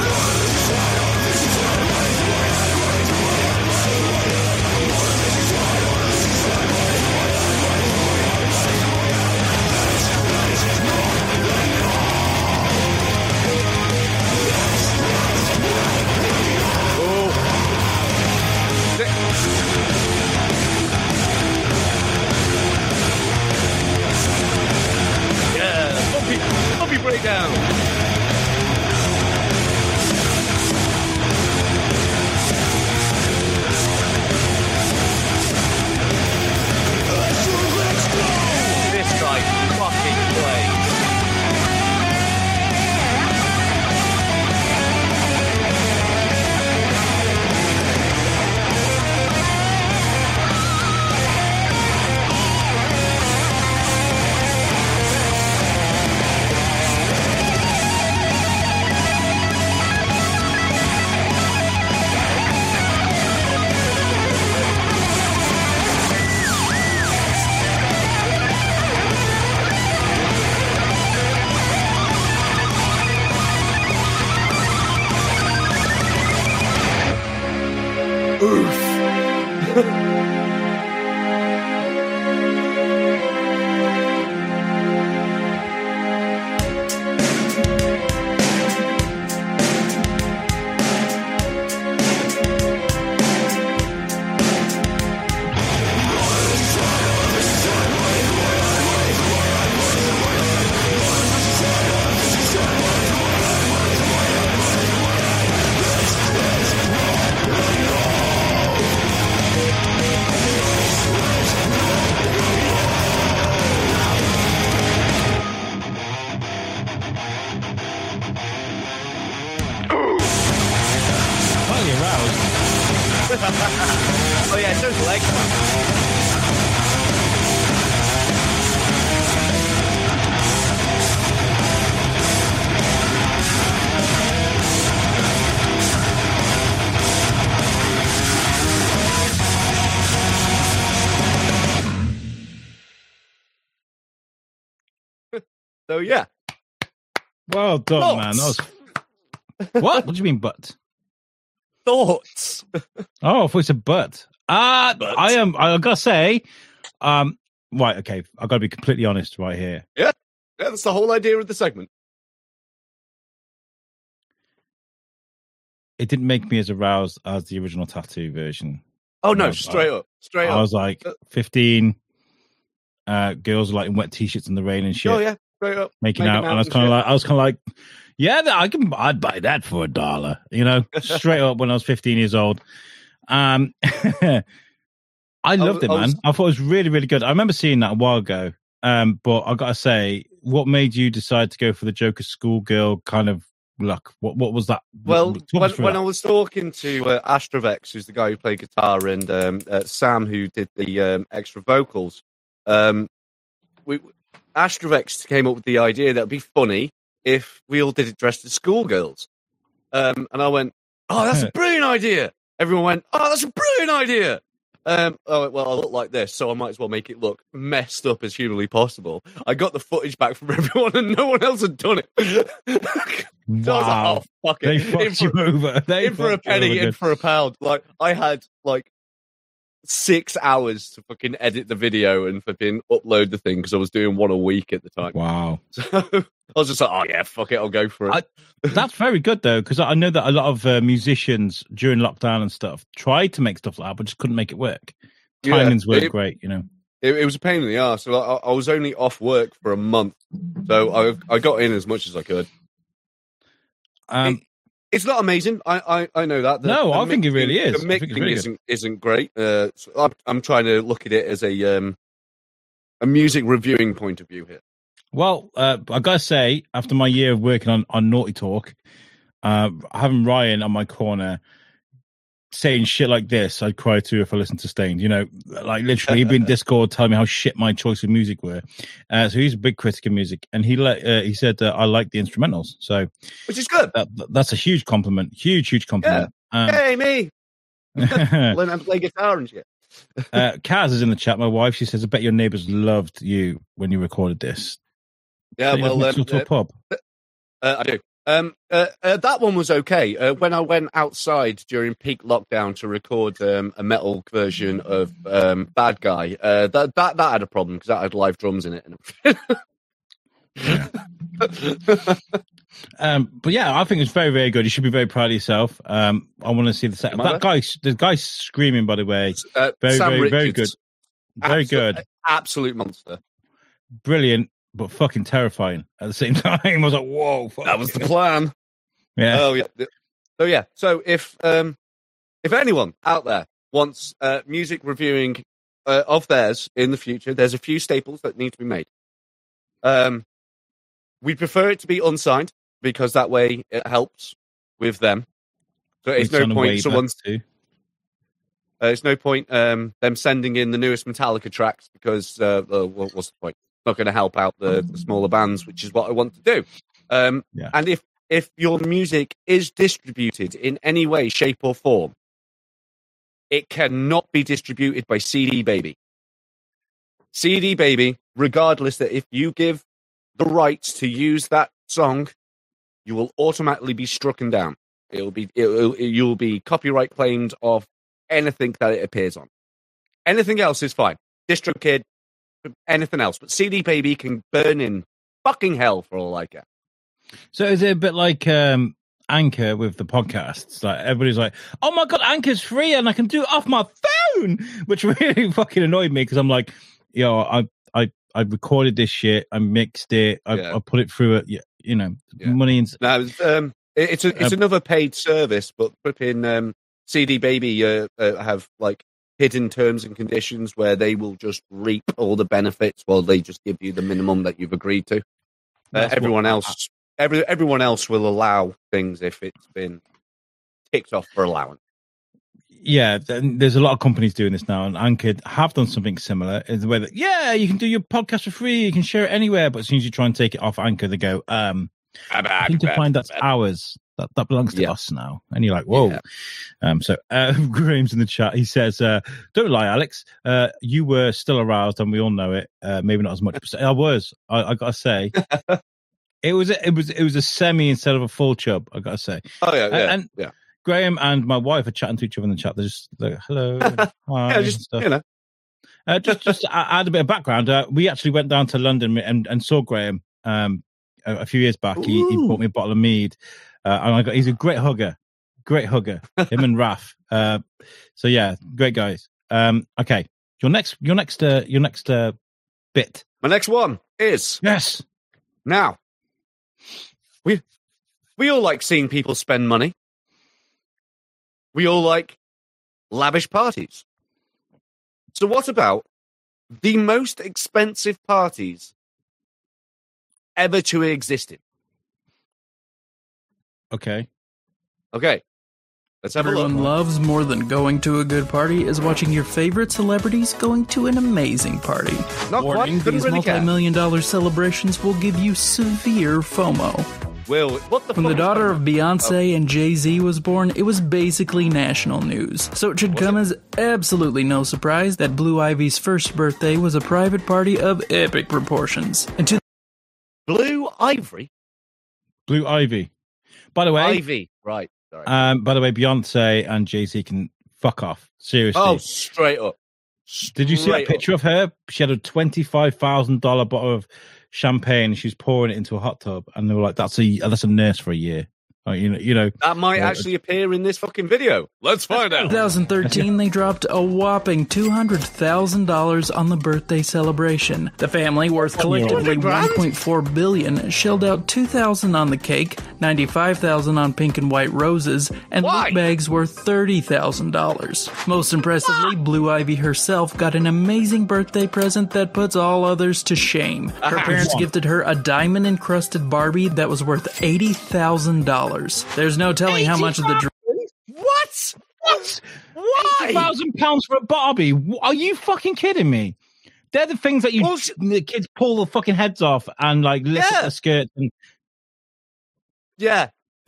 Done, man. That was what? What do you mean, but? thoughts. Oh, I thought it's a but. Uh, But. I am. I gotta say, um, right. Okay, I gotta be completely honest right here. Yeah, yeah. that's the whole idea of the segment. It didn't make me as aroused as the original Tatu version. Oh no, straight up, straight I up. was like Uh, 15. Uh, girls like in wet t-shirts in the rain and shit, Oh yeah, straight up. making Making out. out And I was kind of like, I was kind of like, yeah, I can, I'd buy that for a dollar, you know, straight up when I was 15 years old. Um, I loved it, I man. was- I thought it was really, really good. I remember seeing that a while ago. Um, but I gotta say, what made you decide to go for the Joker schoolgirl kind of look? What, what was that? Well, when, when. I was talking to uh, Astrovex, who's the guy who played guitar, and um, uh, Sam, who did the um, extra vocals, um, we, Astrovex came up with the idea that it'd be funny if we all did it dressed as schoolgirls. Um, and I went, "Oh, that's a brilliant idea!" Everyone went, "Oh, that's a brilliant idea!" Um, I went, "Well, I look like this, so I might as well make it look messed up as humanly possible." I got the footage back from everyone, and no one else had done it. So I was like, wow, oh, fuck it. they In for- you over. They in for a penny, in for a pound. Like I had like six hours to fucking edit the video and fucking upload the thing because I was doing one a week at the time. Wow. So I was just like, oh yeah, fuck it, I'll go for it. I- That's very good though, because I know that a lot of uh, musicians during lockdown and stuff tried to make stuff like that, but just couldn't make it work. Yeah, Timings weren't it- great, you know. it, it was a pain in the ass. So I, I was only off work for a month, so I I got in as much as I could. Um, It's not amazing. I I, I know that. The- No, the I think it really is. The mixing really isn't isn't great. Uh, so I'm, I'm trying to look at it as a um a music reviewing point of view here. well, uh, I gotta say, after my year of working on on Naughty Talk, uh, having Ryan on my corner saying shit like this, I'd cry too if I listened to Staind. You know, like literally, he'd been in Discord telling me how shit my choice of music were. Uh, so he's a big critic of music, and he let uh, he said uh, I like the instrumentals. So Which is good. that, that's a huge compliment, huge, huge compliment. Um, Hey, me. Learn how to play guitar and shit. uh, Kaz is in the chat. My wife, she says, "I bet your neighbors loved you when you recorded this." Yeah, us well, um, to a pub. uh, I do. Um, uh, uh, that one was okay. Uh, when I went outside during peak lockdown to record um, a metal version of um, Bad Guy, uh, that that that had a problem because that had live drums in it. Um, but yeah, I think it's very, very good. You should be very proud of yourself. Um, I want to see the set. Am That guy, the guy screaming, by the way, uh, Very, Sam very, very good, very absolute- good, absolute monster. brilliant, but fucking terrifying at the same time. I was like, whoa, fuck. That was the plan. yeah. Oh yeah. So yeah. So if um if anyone out there wants uh, music reviewing uh, of theirs in the future, there's a few staples that need to be made. Um, we prefer it to be unsigned because that way it helps with them. So it's It's no point someone's too. uh, it's no point um, them sending in the newest Metallica tracks because uh, uh, what's the point? Not going to help out the, the smaller bands, which is what I want to do. Um, Yeah. And if if your music is distributed in any way, shape, or form, it cannot be distributed by CD Baby. CD Baby, regardless that if you give the rights to use that song, you will automatically be strucken down. It'll be it'll, you'll be copyright claimed of anything that it appears on. Anything else is fine. DistroKid, anything else, but CD Baby can burn in fucking hell for all I care. So is it a bit like um, Anchor with the podcasts? Like everybody's like, "Oh my god, Anchor's free and I can do it off my phone," which really fucking annoyed me because I'm like, "Yo, I I I recorded this shit, I mixed it, I, Yeah. I put it through it, you, know, Yeah. money and Now, it's, um, it's a, it's Um, another paid service, but flipping um, CD Baby uh, uh, have like hidden terms and conditions where they will just reap all the benefits while they just give you the minimum that you've agreed to. Uh, everyone else, every everyone else will allow things if it's been ticked off for allowance. yeah, there's a lot of companies doing this now, and Anchor have done something similar in the way that yeah, you can do your podcast for free, you can share it anywhere, but as soon as you try and take it off Anchor, they go, um, I need to find that's ours. That that belongs to Yeah. us now. And you're like, whoa. Yeah. Um. So uh, Graham's in the chat. He says, uh, "Don't lie, Alex. Uh, you were still aroused, and we all know it. Uh, maybe not as much, but I was. I, I gotta say." It was a, it was it was a semi instead of a full chub. I gotta say, Oh yeah, yeah, and- yeah. Graham and my wife are chatting to each other in the chat. They're just like, "Hello, hi," yeah, just stuff. you know. Uh, just just to add a bit of background. Uh, we actually went down to London and, and saw Graham um, a, a few years back. He, he bought me a bottle of mead, uh, and I got he's a great hugger, great hugger. Him and Raf. Uh, so yeah, great guys. Um, okay, your next your next uh, your next uh, bit. My next one is Yes. now. We we all like seeing people spend money. We all like lavish parties. So what about the most expensive parties ever to exist in? Okay. Okay. Let's have a look. Everyone loves more than going to a good party is watching your favorite celebrities going to an amazing party. Not Warning, quite. These really care. multi-million dollar celebrations will give you severe FOMO. Will, what the When the daughter of Beyonce oh. and Jay-Z was born, it was basically national news. So it should come as absolutely no surprise that Blue Ivy's first birthday was a private party of epic proportions. And to Blue Ivory? Blue Ivy. By the way, Ivy. Right. Sorry. um, by the way, Beyonce and Jay Z can fuck off. Seriously. oh, straight up. Did you see that Straight up. picture of her? She had a twenty-five thousand dollar bottle of champagne. She's pouring it into a hot tub, and they were like, "That's a that's a nurse for a year." Like, you know, you know. That might Yeah, actually appear in this fucking video. Let's find out. 2013, they dropped a whopping $200,000 on the birthday celebration. The family, worth collectively 200 grand? 1.4 billion, shelled out 2,000 on the cake, 95,000 on pink and white roses, and Why? loot bags worth $30,000. Most impressively, ah! Blue Ivy herself got an amazing birthday present that puts all others to shame. Her Ah, parents gifted her a diamond encrusted Barbie that was worth $80,000. There's no telling how much of the dr- What? What? Why? thousand pounds for a Barbie? Are you fucking kidding me? They're the things that you Bullshit. the kids pull the fucking heads off and like lift Yeah. up the skirts, and Yeah.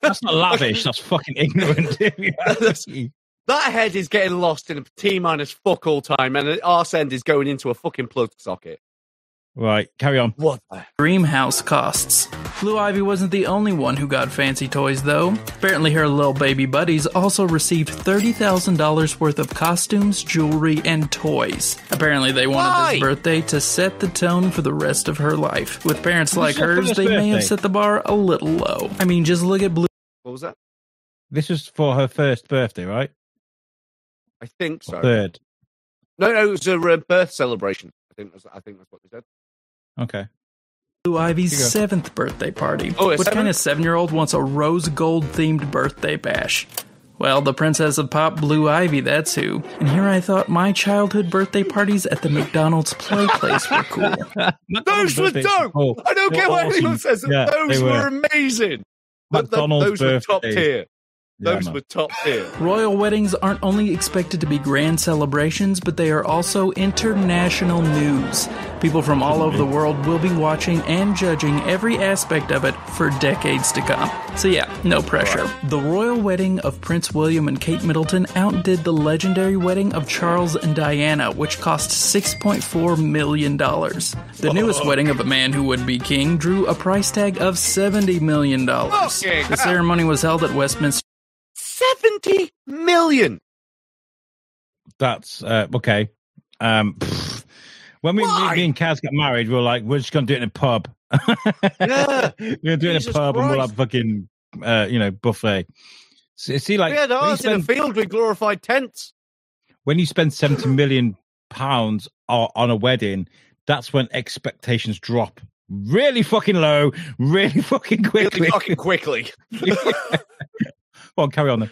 that's not lavish. that's fucking ignorant. if you ask me. that head is getting lost in a T minus fuck all time, and the arse end is going into a fucking plug socket. Right, carry on. What the? dream house costs. Blue Ivy wasn't the only one who got fancy toys, though. Apparently, her little baby buddies also received $30,000 worth of costumes, jewelry, and toys. Apparently, they wanted Why? this birthday to set the tone for the rest of her life. With parents like hers, first they may have set the bar a little low. I mean, just look at Blue What was that? This was for her first birthday, right? I think Or so. Third. No, no, it was a uh, birth celebration. I think that's, I think that's what they said. Okay. Blue Ivy's Here you go. seventh birthday party. Oh, a what kind of seven year old wants a rose gold themed birthday bash? Well, the Princess of Pop Blue Ivy, that's who. And here I thought my childhood birthday parties at the McDonald's Play Place were cool. Those were Birthdays dope. cool. I don't Were care what awesome. anyone says. Yeah, those were. were. amazing. But the- McDonald's those were top tier. Yeah, Those man. were top tier. Royal weddings aren't only expected to be grand celebrations, but they are also international news. People from all over the world will be watching and judging every aspect of it for decades to come. So, yeah, no pressure. The royal wedding of Prince William and Kate Middleton outdid the legendary wedding of Charles and Diana, which cost $6.4 million. The newest oh. wedding of a man who would be king drew a price tag of $70 million. Fucking The ceremony was held at Westminster. 70 million. That's uh, okay. Um, pfft. when we Why? me and Kaz got married, we were like, we're just gonna do it in a pub. Yeah. we're gonna do it in a pub, and we'll Christ. have fucking, uh, you know, buffet. See, see like we had ours in a field with glorified tents. when you spend seventy million pounds on a wedding, that's when expectations drop really fucking low, really fucking quickly. Really fucking quickly. Well, carry on then.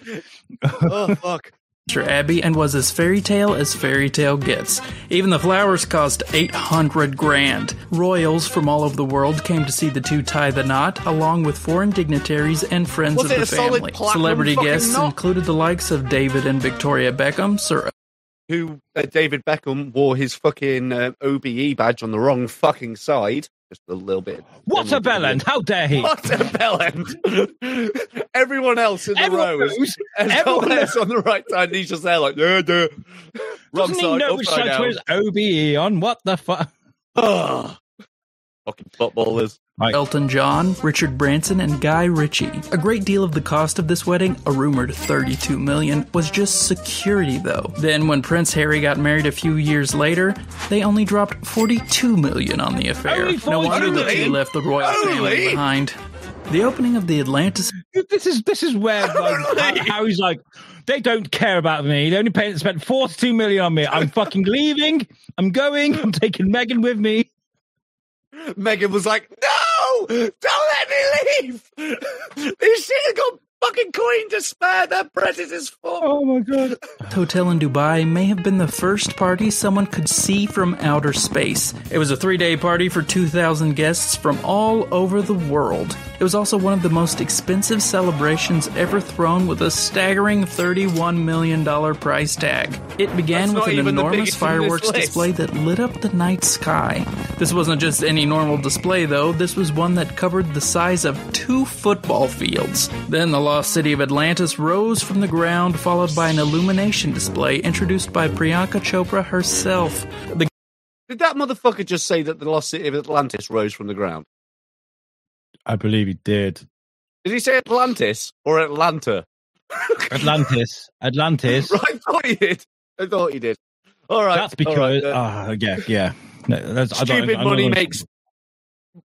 oh, fuck. Abbey and was as fairy tale as fairy tale gets. Even the flowers cost 800 grand. Royals from all over the world came to see the two tie the knot, along with foreign dignitaries and friends Was of the family. Celebrity guests knot? included the likes of David and Victoria Beckham, Sir Who uh, David Beckham wore his fucking uh, OBE badge on the wrong fucking side. Just a little bit. What's a bell end? How dare he? What a bell end! Everyone else in the Everyone row is, Everyone else on the right side, he's just there like, duh, duh. Doesn't he side, know which upside side to his OBE on? What the fuck? Fucking footballers. Elton John, Richard Branson, and Guy Ritchie. A great deal of the cost of this wedding, a rumored 32 million, was just security though. Then when Prince Harry got married a few years later, they only dropped 42 million on the affair. No wonder the 42? two left the royal family behind. The opening of the Atlantis This is this is where like, Har- Harry's like, They don't care about me. They only paid, spent 42 million on me. I'm fucking leaving. I'm going. I'm taking Meghan with me. Meghan was like, "No, don't let me leave. This shit has got fucking coin to spare. That bread is his. Oh my god. Hotel in Dubai may have been the first party someone could see from outer space. It was a three day party for 2,000 guests from all over the world. It was also one of the most expensive celebrations ever thrown with a staggering $31 million price tag. It began That's with an enormous biggest in this fireworks display that lit up the night sky. This wasn't just any normal display, though. This was one that covered the size of two football fields. Then the lost city of Atlantis rose from the ground, followed by an illumination display introduced by Priyanka Chopra herself. The Did that motherfucker just say that the lost city of Atlantis rose from the ground? I believe he did. Did he say Atlantis or Atlanta? Atlantis. Atlantis. right, I thought he did. I thought he did. All right. That's all right, because. uh, ah, yeah, yeah. No, that's, I don't- stupid I don't money know- makes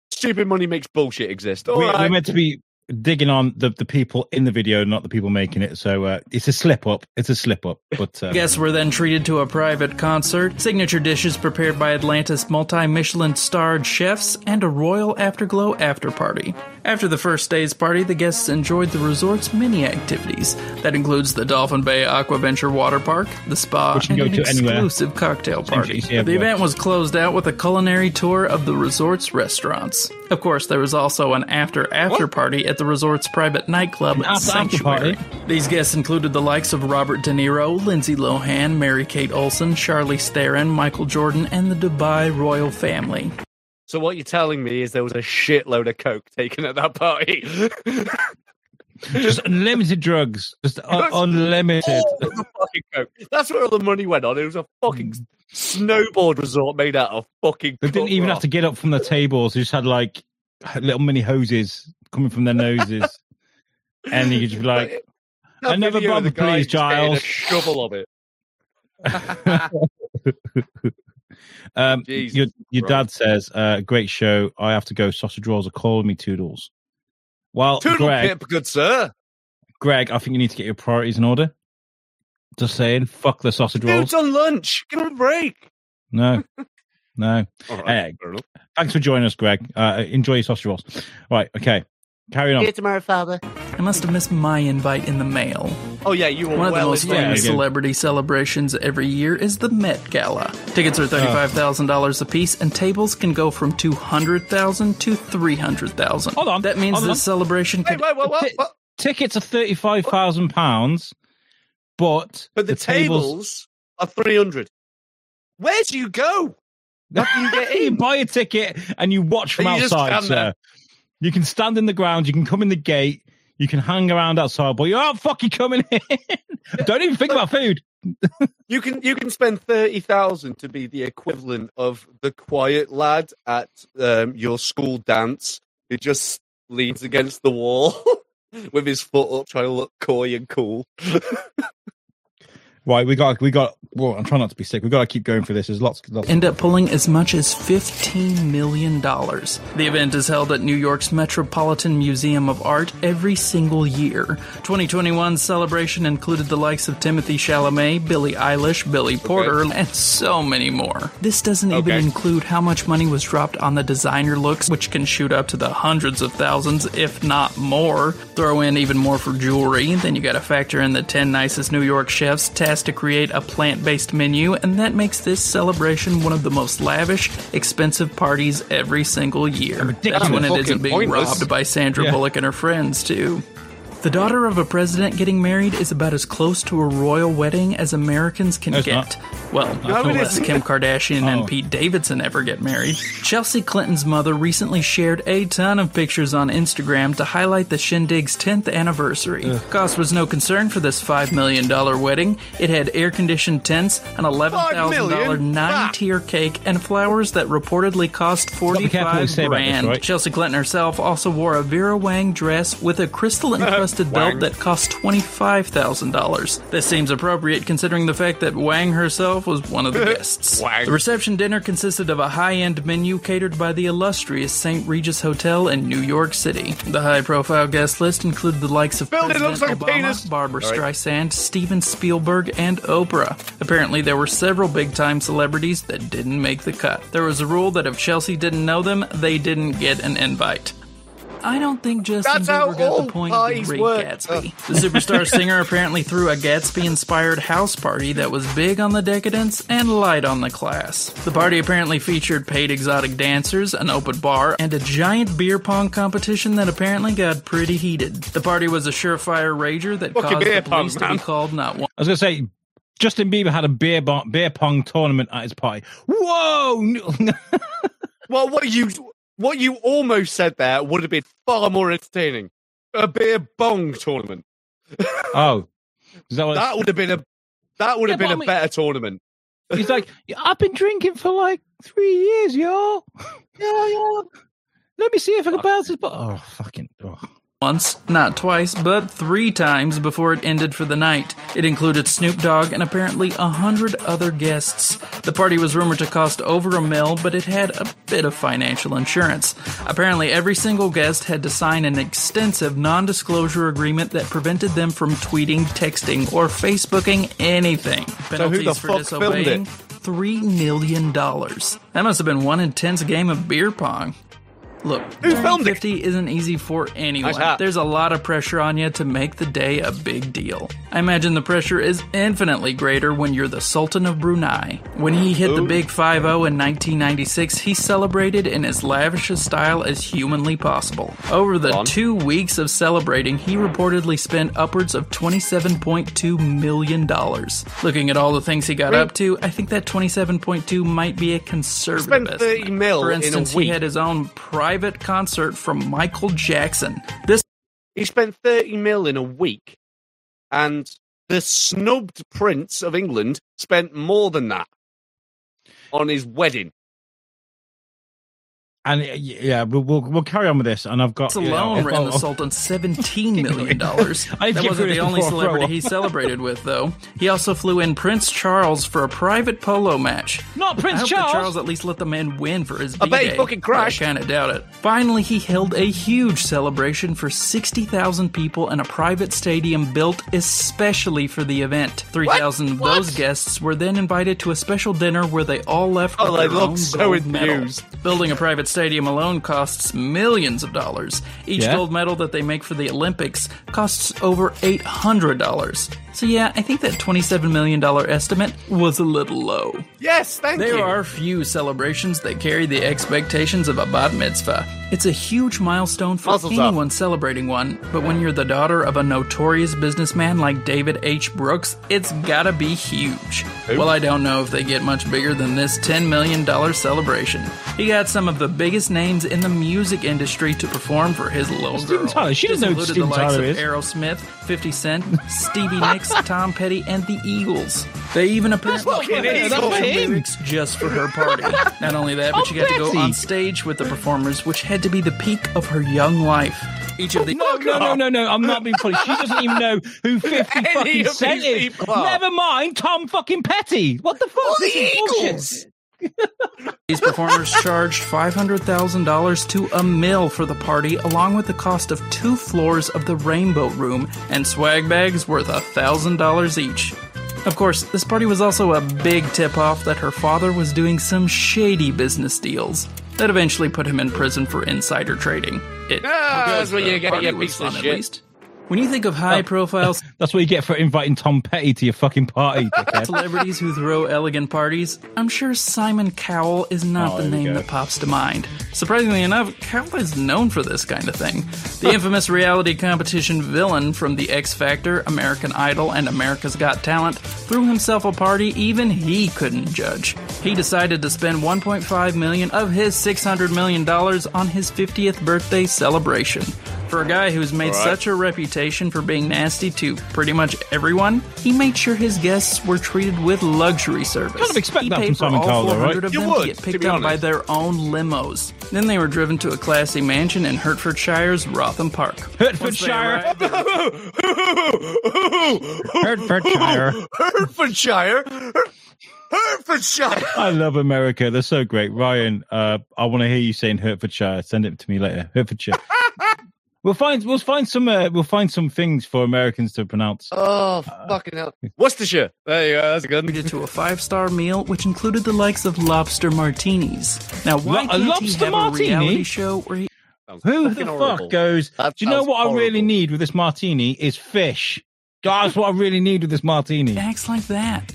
stupid money makes bullshit exist. All we, right. We're meant to be digging on the, the people in the video, not the people making it. So uh, it's a slip up. It's a slip up. But um, guests were then treated to a private concert, signature dishes prepared by Atlantis multi Michelin starred chefs, and a royal afterglow after party. After the first day's party, the guests enjoyed the resort's many activities. That includes the Dolphin Bay Aquaventure Water Park, the spa, and an to anywhere. exclusive cocktail party. The event was closed out with a culinary tour of the resort's restaurants. Of course, there was also an after after party at the resort's private nightclub, after- after Sanctuary. These guests included the likes of Robert De Niro, Lindsay Lohan, Mary Kate Olsen, Charlize Theron, Michael Jordan, and the Dubai royal family. so what you're telling me is there was a shitload of coke taken at that party. just unlimited drugs. Just un- unlimited. All the fucking coke. That's where all the money went on. It was a fucking snowboard resort made out of fucking. They didn't even have to get up from the tables. They just had like little mini hoses coming from their noses. and you could just be like, That another bumper, please, Giles. A shovel of it. um, Jesus your, your Christ. dad says, uh, great show. I have to go. Sausage rolls are calling me Toodles. Well, Toodle Greg, pip, good sir. Greg, I think you need to get your priorities in order. Just saying, fuck the sausage rolls. Dude's on lunch. Give him a break. No, no. All right, Hey, fair enough. thanks for joining us, Greg. Uh, enjoy your sausage rolls. Right, okay. Carry on. See you tomorrow, father. I must have missed my invite in the mail. Oh yeah, you were One of the most famous yeah. celebrity celebrations every year is the Met Gala. Tickets are thirty-five thousand dollars a piece, and tables can go from two hundred thousand to three hundred thousand. Hold on, That means hold this celebration Wait, could wait, wait, wait, wait. Tickets are thirty-five thousand pounds, but But the, tables. tables are three hundred. Where do you go? How do you get you buy a ticket and you watch from You outside, sir. there. You can stand in the ground. You can come in the gate. You can hang around outside, but you're not fucking coming in. Don't even think about food. You can you can spend thirty thousand to be the equivalent of the quiet lad at um, your school dance who just leans against the wall with his foot up, trying to look coy and cool. Right, we got, we got. Well, I'm trying not to be sick. We got to keep going for this. There's lots, lots. end up pulling as much as $15 million. The event is held at New York's Metropolitan Museum of Art every single year. 2021's celebration included the likes of Timothée Chalamet, Billie Eilish, Billy Porter, and so many more. This doesn't even Okay. include how much money was dropped on the designer looks, which can shoot up to the hundreds of thousands, if not more. Throw in even more for jewelry, then you gotta factor in the 10 nicest New York chefs tasked to create a plant based menu, and that makes this celebration one of the most lavish, expensive parties every single year. That's when it isn't being pointless. robbed by Sandra Yeah. Bullock and her friends, too. The daughter of a president getting married is about as close to a royal wedding as Americans can No, it's get. not. Well, No, it unless. Kim Kardashian Oh. and Pete Davidson ever get married. Chelsea Clinton's mother recently shared a ton of pictures on Instagram to highlight the shindig's 10th anniversary. Cost was no concern for this $5 million wedding. It had air conditioned tents, an $11,000 million? nine tier cake, and flowers that reportedly cost be careful what you 45 say about this, grand. right? Chelsea Clinton herself also wore a Vera Wang dress with a crystal encrusted busted belt that cost $25,000. This seems appropriate considering the fact that Wang herself was one of the guests. Wang. The reception dinner consisted of a high end menu catered by the illustrious St. Regis Hotel in New York City. The high profile guest list included the likes of Building President like Obama. Barbara Sorry. Streisand, Steven Spielberg, and Oprah. Apparently, there were several big time celebrities that didn't make the cut. There was a rule that if Chelsea didn't know them, they didn't get an invite. I don't think Justin That's Bieber got the point of the Great work. Gatsby. Uh. The superstar singer apparently threw a Gatsby-inspired house party that was big on the decadence and light on the class. The party apparently featured paid exotic dancers, an open bar, and a giant beer pong competition that apparently got pretty heated. The party was a surefire rager that Fucking caused beer the police pong, to be called not one. I was going to say, Justin Bieber had a beer bon- beer pong tournament at his party. Whoa! Well, what are you what you almost said there would have been far more entertaining. A beer bong tournament. oh, that That would have been a that would have been a I mean- better tournament. He's like, I've been drinking for like three years, y'all. Yeah, yeah. Let me see if I can bounce this. But oh, fucking. Oh. Once, not twice, but three times before it ended for the night. It included Snoop Dogg and apparently a hundred other guests. The party was rumored to cost over a mil, but it had a bit of financial insurance. Apparently, every single guest had to sign an extensive non disclosure agreement that prevented them from tweeting, texting, or Facebooking anything. Penalties the for disobeying? $3 million. That must have been one intense game of beer pong. Look, Who filmed 50 isn't easy for anyone. Nice hat. There's a lot of pressure on you to make the day a big deal. I imagine the pressure is infinitely greater when you're the Sultan of Brunei. When he hit the big 5 0 in 1996, he celebrated in as lavish a style as humanly possible. Over the two weeks of celebrating, he reportedly spent upwards of $27.2 million. Looking at all the things he got up to, I think that 27.2 might be a conservative Spent estimate. 30 mil For in instance, he had his own private concert from Michael Jackson. This He spent 30 mil in a week. And the snubbed Prince of England spent more than that on his wedding. And uh, yeah, we'll, we'll we'll carry on with this. And I've got you know, alone ran the Sultan $17 million. That wasn't the only before I throw celebrity he celebrated with, though. He also flew in Prince Charles for a private polo match. Not I Prince hope Charles. Charles at least let the man win for his I bet he fucking but I kind of doubt it. Finally, he held a huge celebration for 60,000 people in a private stadium built especially for the event. 3,000 of those guests were then invited to a special dinner where they all left Oh, with they their look own so gold medal. Building a private stadium alone costs millions of dollars. Each Yeah? gold medal that they make for the Olympics costs over $800. So yeah, I think that $27 million estimate was a little low. Yes, thank There you. are few celebrations that carry the expectations of a bat mitzvah. It's a huge milestone for Mazel tov. anyone celebrating one, but when you're the daughter of a notorious businessman like David H. Brooks, it's gotta be huge. Well, I don't know if they get much bigger than this $10 million celebration. He got some of the biggest names in the music industry to perform for his little Steven girl. Tyler. She This doesn't know who included Steven the likes Tyler of is. Aerosmith, 50 Cent, Stevie Nicks, Tom Petty, and the Eagles. They even apparently Eagles. him lyrics just for her party. Not only that, but she got to go on stage with the performers, which had to be the peak of her young life. Each of the No, no, no, no, no! I'm not being funny. She doesn't even know who Fifty fucking Cent is. Never mind Tom fucking Petty. What the fuck? Is bullshit. These performers charged $500,000 to a mill for the party, along with the cost of two floors of the Rainbow Room and swag bags worth $1,000 each. Of course, this party was also a big tip off that her father was doing some shady business deals that eventually put him in prison for insider trading. It, Ah, that's what you the get, piece of fun, at shit. least. When you think of high profiles, That's what you get for inviting Tom Petty to your fucking party. celebrities who throw elegant parties, I'm sure Simon Cowell is not Oh, the name that pops to mind. Surprisingly enough, Cowell is known for this kind of thing. The infamous reality competition villain from The X Factor, American Idol, and America's Got Talent threw himself a party even he couldn't judge. He decided to spend 1.5 million of his 600 million dollars on his 50th birthday celebration. For a guy who's made All right. such a reputation for being nasty to pretty much everyone, he made sure his guests were treated with luxury service. Kind of expect he that paid from for Simon all Cowell, 400 right? of You them would, to get to picked be up by their own limos. Then they were driven to a classy mansion in Hertfordshire's Wrotham Park. Hertfordshire. arrived, they were Hertfordshire. Hertfordshire. Hertfordshire. I love America. They're so great. Ryan, uh, I want to hear you saying Hertfordshire. Send it to me later. Hertfordshire. We'll find we'll find some uh, we'll find some things for Americans to pronounce. Oh, fucking hell. Worcestershire. There you go. That's good. treated to a five-star meal, which included the likes of lobster martinis. Now, why Lo- a can't he lobster have martini? a reality show where he Who the Fucking fuck horrible. goes? That Do you know sounds what I really need with this martini is fish. That's what I really need with this martini. acts like that?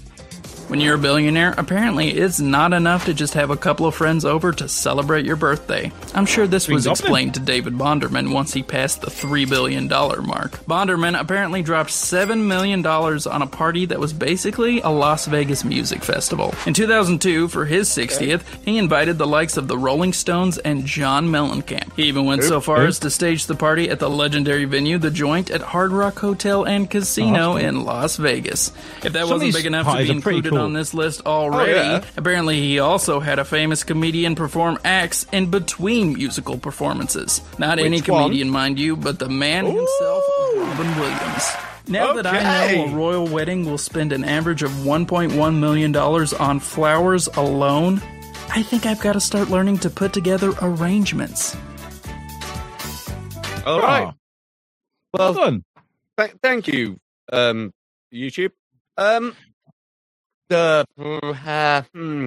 When you're a billionaire, apparently it's not enough to just have a couple of friends over to celebrate your birthday. I'm sure this was Things up then. explained to David Bonderman once he passed the $3 billion mark. Bonderman apparently dropped $7 million on a party that was basically a Las Vegas music festival. In 2002, for his 60th, he invited the likes of the Rolling Stones and John Mellencamp. He even went so far as to stage the party at the legendary venue The Joint at Hard Rock Hotel and Casino in Las Vegas. If that wasn't big enough to be included cool. on this list already, yeah. apparently he also had a famous comedian perform acts in between musical performances. Not any Which one? comedian, mind you, but the man himself, Robin Williams. Now that I know a royal wedding will spend an average of $1.1 million on flowers alone, I think I've got to start learning to put together arrangements. All right. Oh, Well, well done. th- thank you, um, YouTube. Um, the uh, hmm.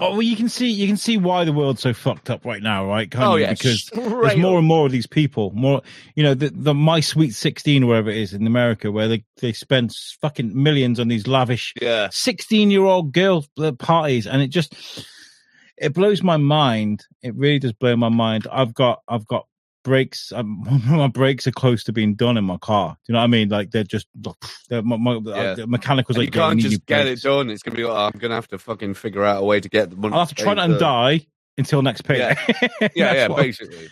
Oh, well, you can see you can see why the world's so fucked up right now, right? Can't Oh you? yeah, because there's more and more of these people. More, you know, the, the My Sweet Sixteen, or whatever it is in America, where they they spend fucking millions on these lavish Yeah. 16 year old girl uh, parties and it just it blows my mind it really does blow my mind i've got i've got brakes um, my brakes are close to being done in my car do you know what i mean like they're just they're, my, my, Yeah. the mechanic was like you can't just get brakes." it done. It's gonna be. Like, I'm gonna have to fucking figure out a way to get the money. i'll have to try and die until next payday Yeah, yeah, what- basically.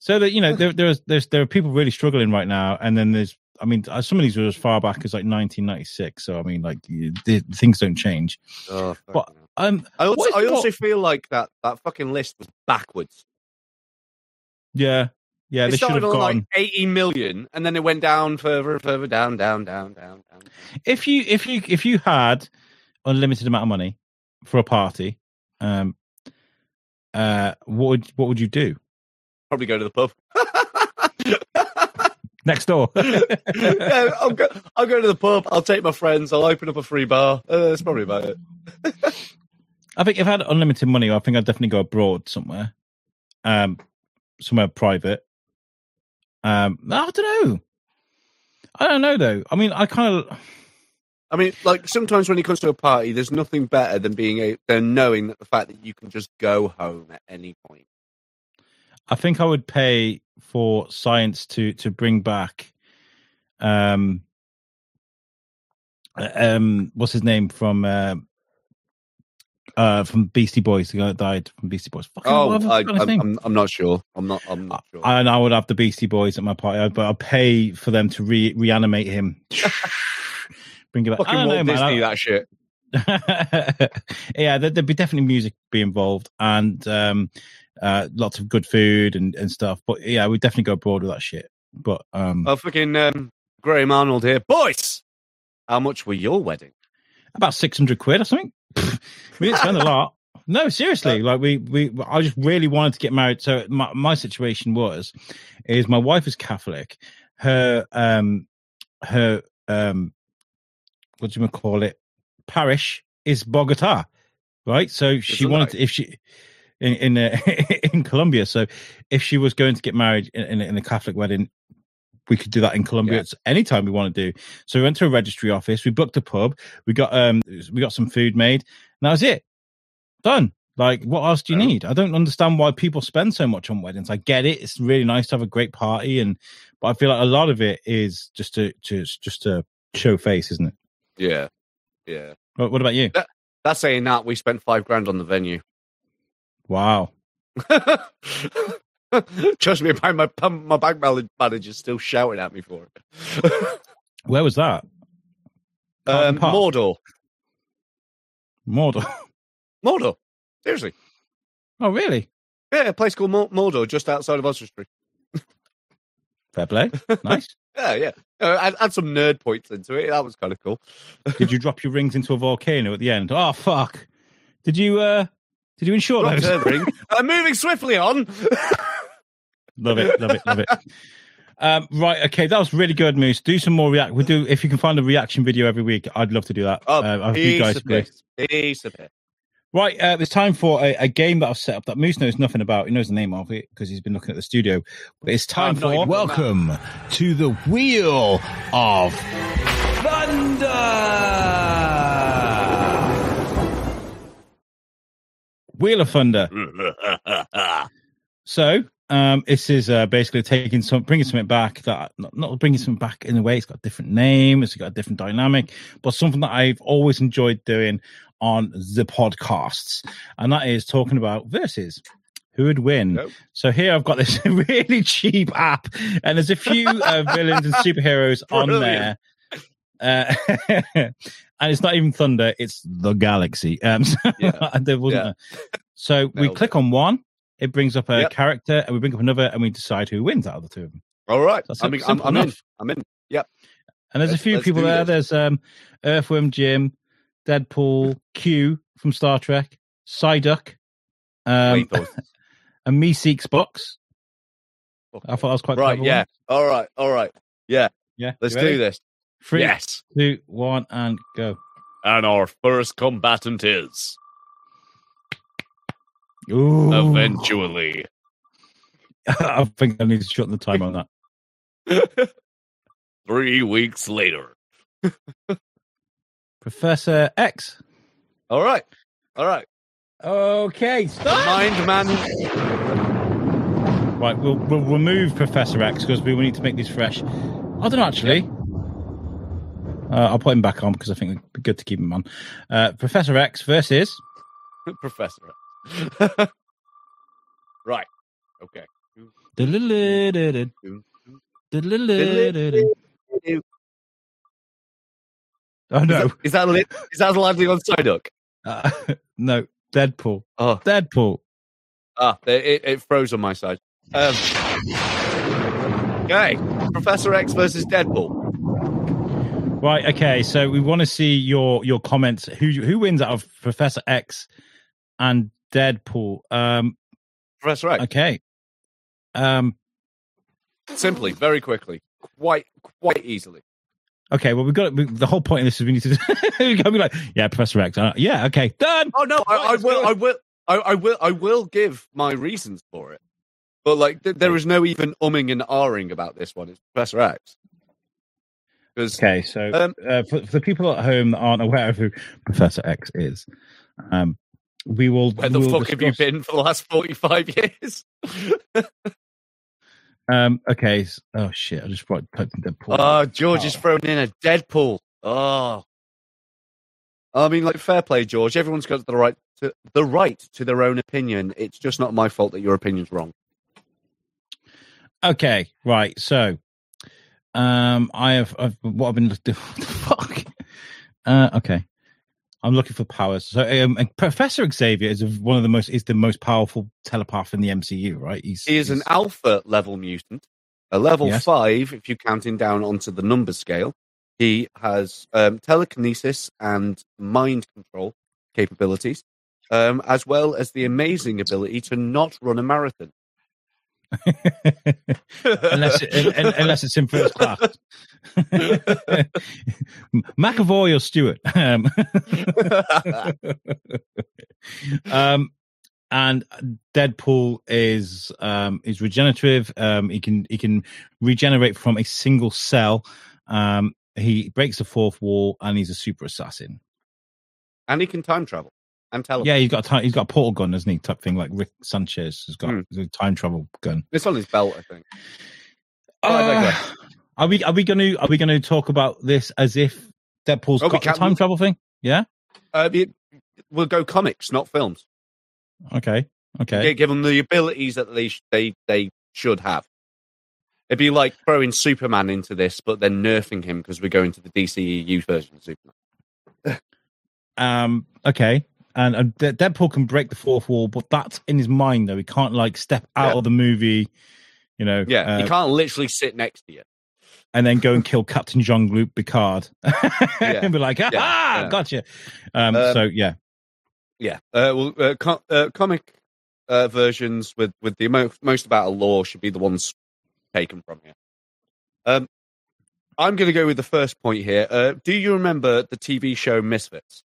so that you know there, there's there's there are people really struggling right now and then there's i mean uh, some of these were as far back as like 1996 so i mean like you- the, things don't change Oh, But- um I also, is- I also what- feel like that that fucking list was backwards. yeah yeah it they should have started on gone like 80 million, and then it went down further and further down, down, down, down, down. if you if you if you had unlimited amount of money for a party um uh what would what would you do Probably go to the pub. next door yeah, I'll go. I'll go to the pub. I'll take my friends. I'll open up a free bar. Uh, that's probably about it. i think if i had unlimited money i think i'd definitely go abroad somewhere um somewhere private um i don't know i don't know though i mean i kind of I mean, like sometimes when it comes to a party, there's nothing better than being a than knowing that the fact that you can just go home at any point. I think I would pay for science to to bring back um uh, um what's his name from uh uh from Beastie Boys the guy that died from Beastie Boys Fucking Oh, I, I'm. I'm, I'm not sure. I'm not. I'm not sure. and I would have the Beastie Boys at my party but I'll pay for them to re- reanimate him bring it back Fucking I don't Walt know. Disney, I- that shit. yeah, there, there'd be definitely music be involved and um, uh, lots of good food and, and stuff. But yeah, we'd definitely go abroad with that shit. But um, Oh, fucking um, Graham Arnold here, boys. How much were your wedding? about six hundred quid or something. We didn't spend a lot. No, seriously. Like we, we, I just really wanted to get married. So my, my situation was, is my wife is Catholic. Her, um, her, um, what do you call it? Parish is Bogota, right? So she Isn't wanted that- if she in in uh, in Colombia. So if she was going to get married in, in, in a Catholic wedding, we could do that in Colombia Yeah. Anytime we want to do. So we went to a registry office. We booked a pub. We got um we got some food made. And that was it. Done. Like what else do you Yeah. need? I don't understand why people spend so much on weddings. I get it. It's really nice to have a great party, and but I feel like a lot of it is just to to just to show face, isn't it? Yeah, yeah. What, what about you? That's saying that we spent five grand on the venue. Wow. Trust me, my my, my bank manager's still shouting at me for it. Where was that? um, Mordor, Mordor. Mordor. Seriously, Oh, really? yeah, a place called Mordor, just outside of Oswestry. Fair play. Nice. Yeah, yeah. Uh, add, add some nerd points into it. That was kind of cool. Did you drop your rings into a volcano at the end? Oh, fuck. Did you, uh, did you insure Not those? nerding. uh, moving swiftly on. Love it, love it, love it. Um, right, okay, that was really good, Moose. Do some more react. We'll do if you can find a reaction video every week. I'd love to do that. Oh, Uh, I hope you guys of agree. Piece of piss. Right, uh, it's time for a, a game that I've set up that Moose knows nothing about. He knows the name of it because he's been looking at the studio. But it's time I'm for Welcome to the Wheel of Thunder. Wheel of Thunder. So, um, this is uh, basically taking some, bringing something back that not, not bringing something back in a way. It's got a different name, it's got a different dynamic, but something that I've always enjoyed doing on the podcasts, and that is talking about versus. Who would win? Nope. So here I've got this really cheap app, and there's a few uh, villains and superheroes on there. Uh, and it's not even Thunder; it's the Galaxy. Um, so Yeah. there wasn't. Yeah. a- so we click on one, it brings up a Yep. character, and we bring up another, and we decide who wins out of the two of them. All right. That's I mean, I'm, I'm in. I'm in. Yep. And there's a Let's- few let's people there. this. There's um, Earthworm Jim, Deadpool, Q from Star Trek, Psyduck, um, and Meeseeks Box. I thought that was quite right. Yeah. one. All right. All right. Yeah. yeah. Let's do this. Three, Yes. two, one, and go. And our first combatant is Ooh. eventually I think I need to shorten the time on that. three weeks later. Professor X. All right. All right. Okay, stop. Mind man. Right, we'll we'll remove Professor X because we will need to make these fresh. I don't know actually. Uh, I'll put him back on because I think it'd be good to keep him on. Uh, Professor X versus Professor. right. Okay. Oh no, Is that lit? Is that lively on Psyduck? uh, no, Deadpool. Oh, Deadpool. ah, it, it froze on my side. Um, okay, Professor X versus Deadpool. Right. Okay. So we want to see your your comments. Who who wins out of Professor X and Deadpool? Um. Professor X. Okay. Um. Simply, very quickly, quite quite easily. Okay, well, we've got we, the whole point of this is we need to be like, yeah, Professor X. Uh, yeah, okay, done. Oh no, I, I will. I will, I, I will, I will give my reasons for it. But like, th- there is no even umming and ahhing about this one. It's Professor X. Okay, so Um, uh, for, for the people at home that aren't aware of who Professor X is, um, we will. where the will fuck have you been for the last forty-five years? Um, okay. Oh shit! I just brought put Deadpool. Oh, George is Oh. thrown in a Deadpool. Oh, I mean, like fair play, George. Everyone's got the right to the right to their own opinion. It's just not my fault that your opinion's wrong. Okay, right. So, um, I have I've, what I've been looking. Fuck? Uh, okay. I'm looking for powers. So, um, Professor Xavier is one of the most is the most powerful telepath in the MCU, right? He's He is an alpha level mutant, a level Yes. five if you count him down onto the number scale. He has um, telekinesis and mind control capabilities, um, as well as the amazing ability to not run a marathon. unless it, un- un- unless it's in first class. McAvoy or Stewart. Um, um, and Deadpool is um, is regenerative. Um, he can he can regenerate from a single cell. Um, he breaks the fourth wall, and he's a super assassin. and he can time travel and teleport. Yeah, he's got a time, he's got a portal gun, hasn't he? Type thing like Rick Sanchez has got Hmm. a time travel gun. It's on his belt, I think. Uh, are we are we going to are we going to talk about this as if Deadpool's Oh, got the time travel thing? Yeah. Uh, it- we'll go comics, not films. Okay. Okay. Give them the abilities that they they they should have. It'd be like throwing Superman into this, but then nerfing him because we're going to the DCEU version of Superman. Um. Okay. And uh, Deadpool can break the fourth wall, but that's in his mind though. He can't like step out Yeah. of the movie, you know. Yeah, uh, he can't literally sit next to you. and then go and kill Captain Jean Luc Picard and be like, ah, yeah. gotcha. Um, Um, so yeah, Yeah. Uh, well, uh, co- uh, comic uh, versions with with the mo- most about a law should be the ones taken from here. Um, I'm going to go with the first point here. Uh, do you remember the TV show Misfits?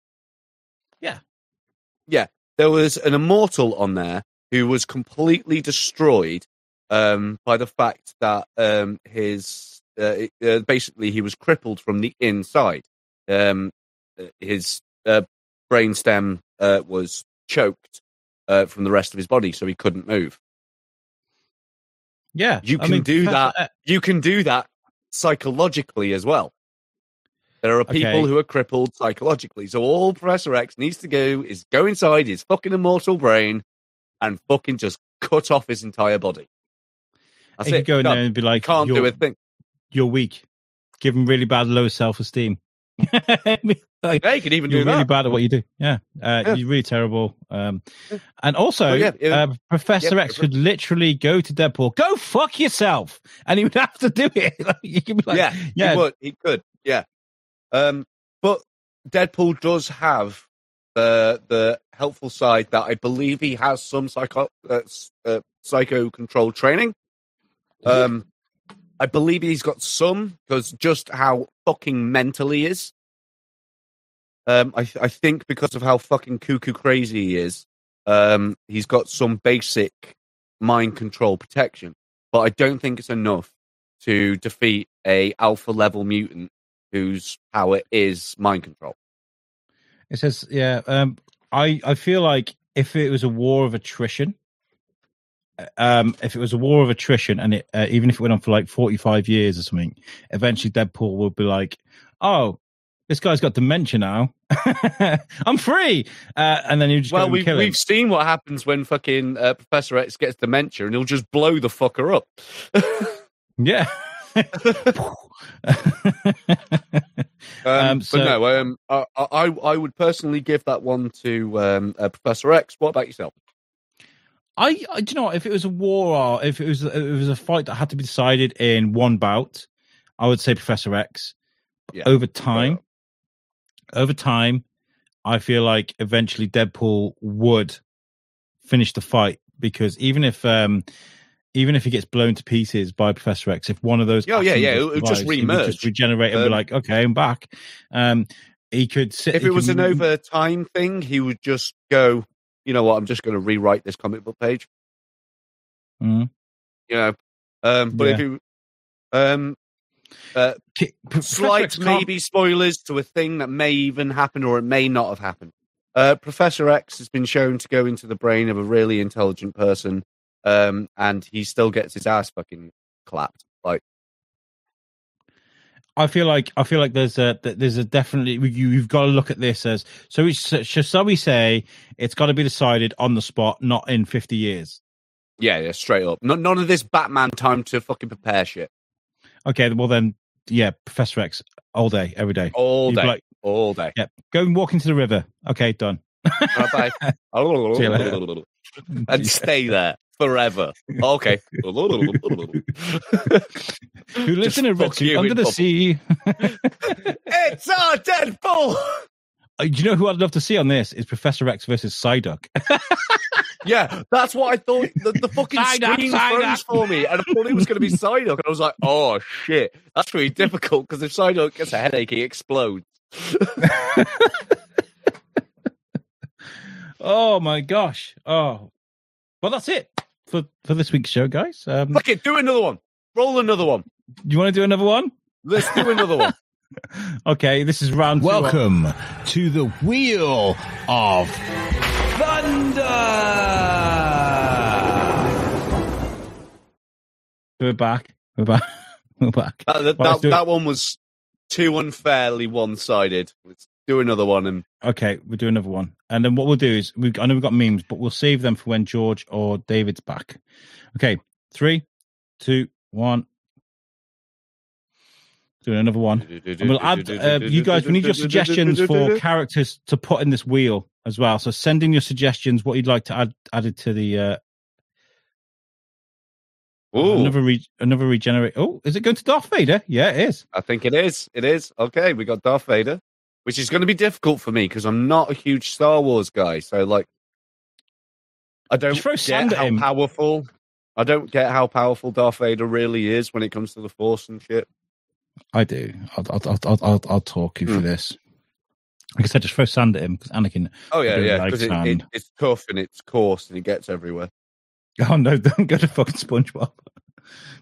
Yeah. There was an immortal on there who was completely destroyed um, by the fact that um, his uh, uh, basically he was crippled from the inside. Um, his uh, brainstem uh, was choked uh, from the rest of his body, so he couldn't move. yeah. You I can mean, do that. You can do that psychologically as well. There are people who are crippled psychologically. So all Professor X needs to do is go inside his fucking immortal brain and fucking just cut off his entire body. That's could it. go in there and be like, Can't do a thing. You're weak. Give him really bad low self esteem. like, Yeah, you can even you're do really that. bad at what you do. Yeah, uh, Yeah. you're really terrible. Um, and also, yeah, uh, Professor X could literally go to Deadpool, go fuck yourself, and he would have to do it. Like, you could be like, yeah, yeah. he would. He could. Yeah. Um, but Deadpool does have the the helpful side that I believe he has some psycho uh, uh, psycho control training. Um, I believe he's got some because just how fucking mental he is. Um, I I think because of how fucking cuckoo crazy he is, um, he's got some basic mind control protection, but I don't think it's enough to defeat a alpha level mutant whose power is mind control. It says, yeah. Um, I I feel like if it was a war of attrition, uh, um, if it was a war of attrition, and it uh, even if it went on for like forty five years or something, eventually Deadpool would be like, "Oh, this guy's got dementia now. I'm free," uh, and then you just well, we've, kill him. we've seen what happens when fucking uh, Professor X gets dementia and he'll just blow the fucker up. Yeah. Um, Um, so- but no, um, I, I I would personally give that one to um, uh, Professor X. What about yourself? I, I do you know what, if it was a war or if it was if it was a fight that had to be decided in one bout, I would say Professor X. Yeah. Over time, over time, I feel like eventually Deadpool would finish the fight because even if um even if he gets blown to pieces by Professor X, if one of those Oh, yeah, yeah, it'll- it'll just would just remerge. regenerate and be Um, like, okay, I'm back. Um, he could sit. If it was could an over time thing, he would just go. You know what? I'm just going to rewrite this comic book page. Mhm. You know, um, but if you um, uh, slight maybe spoilers to a thing that may even happen or it may not have happened. Uh, Professor X has been shown to go into the brain of a really intelligent person, um, and he still gets his ass fucking clapped. Like, I feel like I feel like there's a there's a definitely you, you've got to look at this as so. It's, so we say it's got to be decided on the spot, not in fifty years. yeah, yeah, straight up. No, none of this Batman time to fucking prepare shit Okay, well then, yeah, Professor X all day, every day, all You'd day, like, all day. yeah, go and walk into the river. Okay, done. Bye. See you later. and stay there forever. Okay. Who lives in a suit under the sea? it's our Deadpool. Uh, Do you know who I'd love to see on this? Is Professor X versus Psyduck. Yeah, that's what I thought. The, the fucking Psyduck, screen Psyduck. froze for me, and I thought it was going to be Psyduck, and I was like, "Oh shit, that's really difficult." Because if Psyduck gets a headache, he explodes. oh my gosh! Oh, well, that's it for for this week's show, guys. Um, Fuck it, do another one. Roll another one. you want to do another one? Let's do another one. Okay, this is round two. Welcome to the Wheel of Thunder. We're back. We're back. We're back. That, that, that, that one was too unfairly one-sided. Let's do another one and Okay, we'll do another one, and then what we'll do is we. I know we've got memes, but we'll save them for when George or David's back. Okay, three, two, one. Doing another one. And we'll add, uh, you guys, we need your suggestions for characters to put in this wheel as well. So send in your suggestions, what you'd like to add added to the uh, Ooh, another re- another regenerate. Oh, is it going to Darth Vader? Yeah, it is. I think it is. It is. Okay, we got Darth Vader, which is going to be difficult for me because I'm not a huge Star Wars guy. So, like, I don't throw get sand at how him. powerful. I don't get how powerful Darth Vader really is when it comes to the Force and shit. I do. I'll I'll I'll I'll, I'll, talk you through Hmm. this. Like I said, just throw sand at him because Anakin. Oh yeah, yeah, because it, it, it's tough and it's coarse and it gets everywhere. Oh no! Don't go to fucking SpongeBob.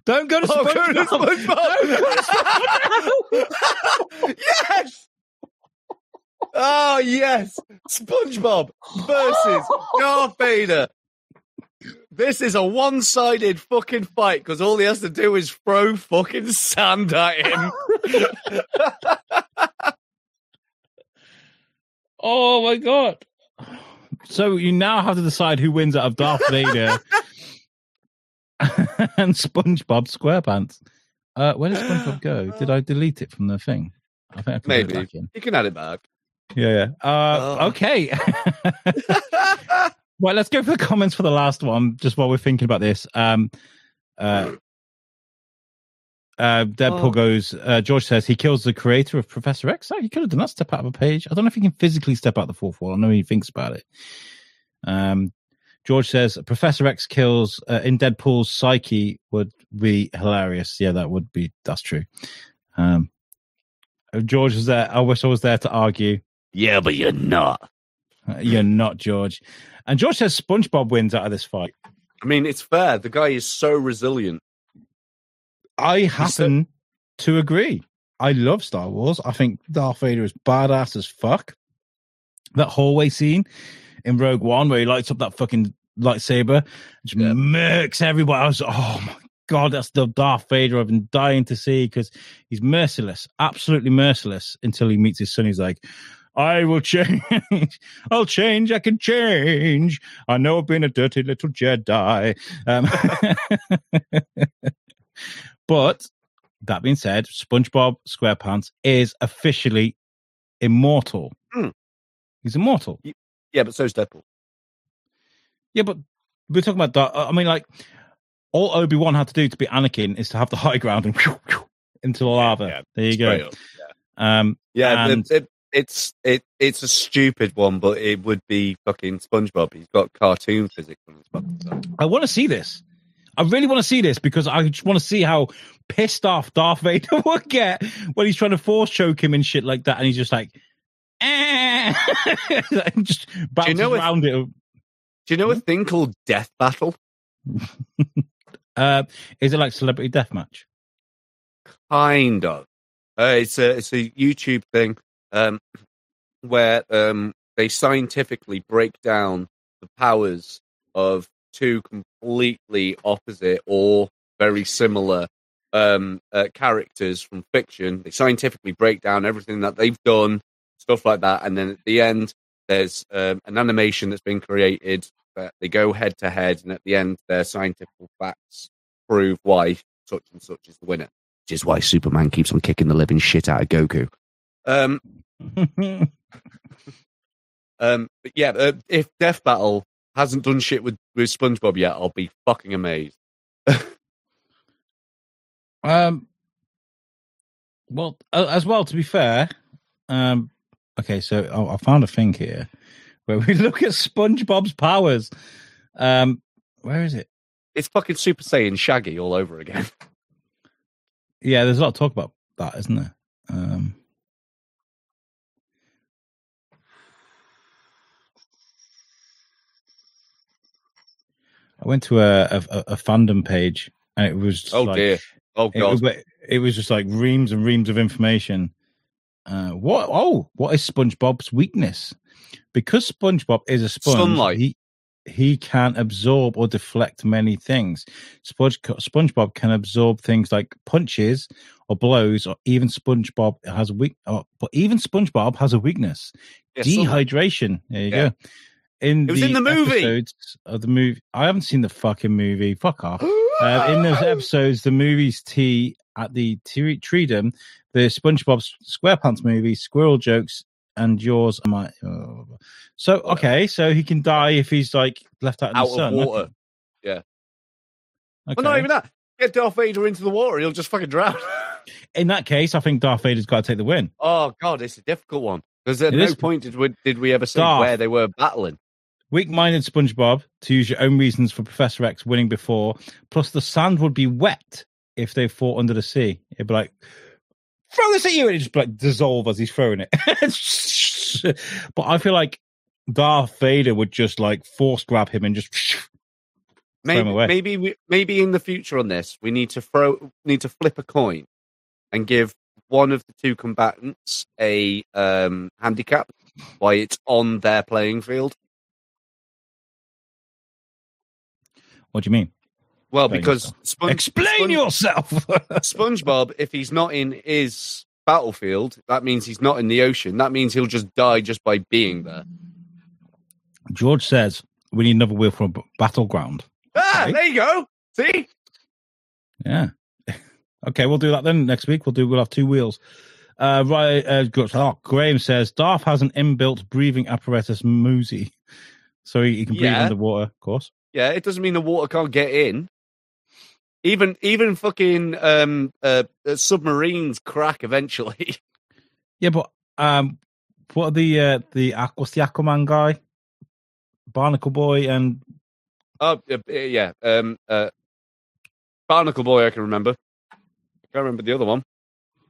Don't go to Oh, go SpongeBob. to SpongeBob! yes. Oh yes, SpongeBob versus Darth Vader. This is a one-sided fucking fight because all he has to do is throw fucking sand at him. Oh my god! So you now have to decide who wins out of Darth Vader and SpongeBob SquarePants. Uh, where did SpongeBob go? Did I delete it from the thing? I think I can Maybe back in. you can add it back. Yeah, yeah. Uh, Oh. Okay. well, let's go for the comments for the last one, just while we're thinking about this. Um, uh, uh, Deadpool Oh. goes, uh, George says he kills the creator of Professor X. Oh, he could have done that, step out of a page. I don't know if he can physically step out the fourth wall. I know he thinks about it. Um, George says Professor X kills uh, in Deadpool's psyche would be hilarious. Yeah, that would be, that's true. Um, George was there. I wish I was there to argue. Yeah, but you're not. Uh, You're not George. And George says SpongeBob wins out of this fight. I mean, it's fair. The guy is so resilient. I happen to agree. I love Star Wars. I think Darth Vader is badass as fuck. That hallway scene in Rogue One where he lights up that fucking lightsaber, just Yeah. murks everybody. I was, oh my god, that's the Darth Vader I've been dying to see because he's merciless, absolutely merciless until he meets his son. He's like, I will change. I'll change. I can change. I know I've been a dirty little Jedi. Um, but that being said, SpongeBob SquarePants is officially immortal. Hmm. He's immortal. Yeah, but so is Deadpool. Yeah, but we're talking about that. I mean, like, all Obi Wan had to do to be Anakin is to have the high ground and into the lava. yeah, there you go. up. Um, Yeah, And- it, it, it's it it's a stupid one, but it would be fucking SpongeBob. He's got cartoon physics on his fucking. I want to see this. I really want to see this because I just want to see how pissed off Darth Vader would get when he's trying to force choke him and shit like that, and he's just like, eh. just bounces know if- around it. Do you know a thing called Death Battle? Uh, is it like celebrity death match? Kind of. Uh, it's a it's a YouTube thing um, where um, they scientifically break down the powers of two completely opposite or very similar um, uh, characters from fiction. They scientifically break down everything that they've done, stuff like that, and then at the end, there's um, an animation that's been created that they go head to head, and at the end, their scientific facts prove why such and such is the winner which is why Superman keeps on kicking the living shit out of Goku. Um, um, but yeah, uh, if Death Battle hasn't done shit with, with SpongeBob yet, I'll be fucking amazed. Um. Well, uh, as well. To be fair, um. Okay, so I, I found a thing here where we look at SpongeBob's powers. Um, where is it? It's fucking Super Saiyan Shaggy all over again. Yeah, there's a lot of talk about that, isn't there? Um. I went to a a, a- fandom page and it was Oh like, dear. Oh It god. was, it was just like reams and reams of information. Uh, what? Oh, what is SpongeBob's weakness? Because SpongeBob is a sponge, Sunlight. he he can absorb or deflect many things. Sponge, SpongeBob can absorb things like punches or blows, or even SpongeBob has a weak. Or, but even SpongeBob has a weakness: Yeah, dehydration. There you Yeah. go. In It was in the movie. episodes of the movie, I haven't seen the fucking movie. Fuck off. Uh, in those episodes, the movie's tea at the Tre- Treedome, the SpongeBob SquarePants movie, squirrel jokes, and yours. Am I? oh. So okay, so he can die if he's like left out in out the sun. of water. Okay. Well, not even that. Get Darth Vader into the water, he'll just fucking drown. In that case, I think Darth Vader's got to take the win. oh god, it's a difficult one. Because at It no is. point did we did we ever see Darth. where they were battling. Weak-minded SpongeBob, to use your own reasons for Professor X winning before. Plus, the sand would be wet if they fought under the sea. It'd be like, throw this at you, and it'd just like dissolve as he's throwing it. but I feel like Darth Vader would just like force grab him and just. Maybe maybe we, maybe in the future on this we need to throw need to flip a coin and give one of the two combatants a um, handicap while it's on their playing field. What do you mean? Well, Explain because yourself. Sponge, Explain Sponge- yourself. SpongeBob, if he's not in his battlefield, that means he's not in the ocean. That means he'll just die just by being there. George says we need another wheel for a b- battleground. Ah, Okay. there you go. See, Yeah. okay, we'll do that then next week. We'll do. We'll have two wheels. Uh, right. Uh, oh, Graham says Darth has an inbuilt breathing apparatus, Moozy, so he, he can breathe Yeah. underwater. Of course. Yeah, it doesn't mean the water can't get in. Even even fucking um, uh, uh, submarines crack eventually. Yeah, but um, what are the uh, the what's the Aquaman guy? Barnacle Boy and oh uh, yeah, um, uh, Barnacle Boy, I can remember. I can't remember the other one.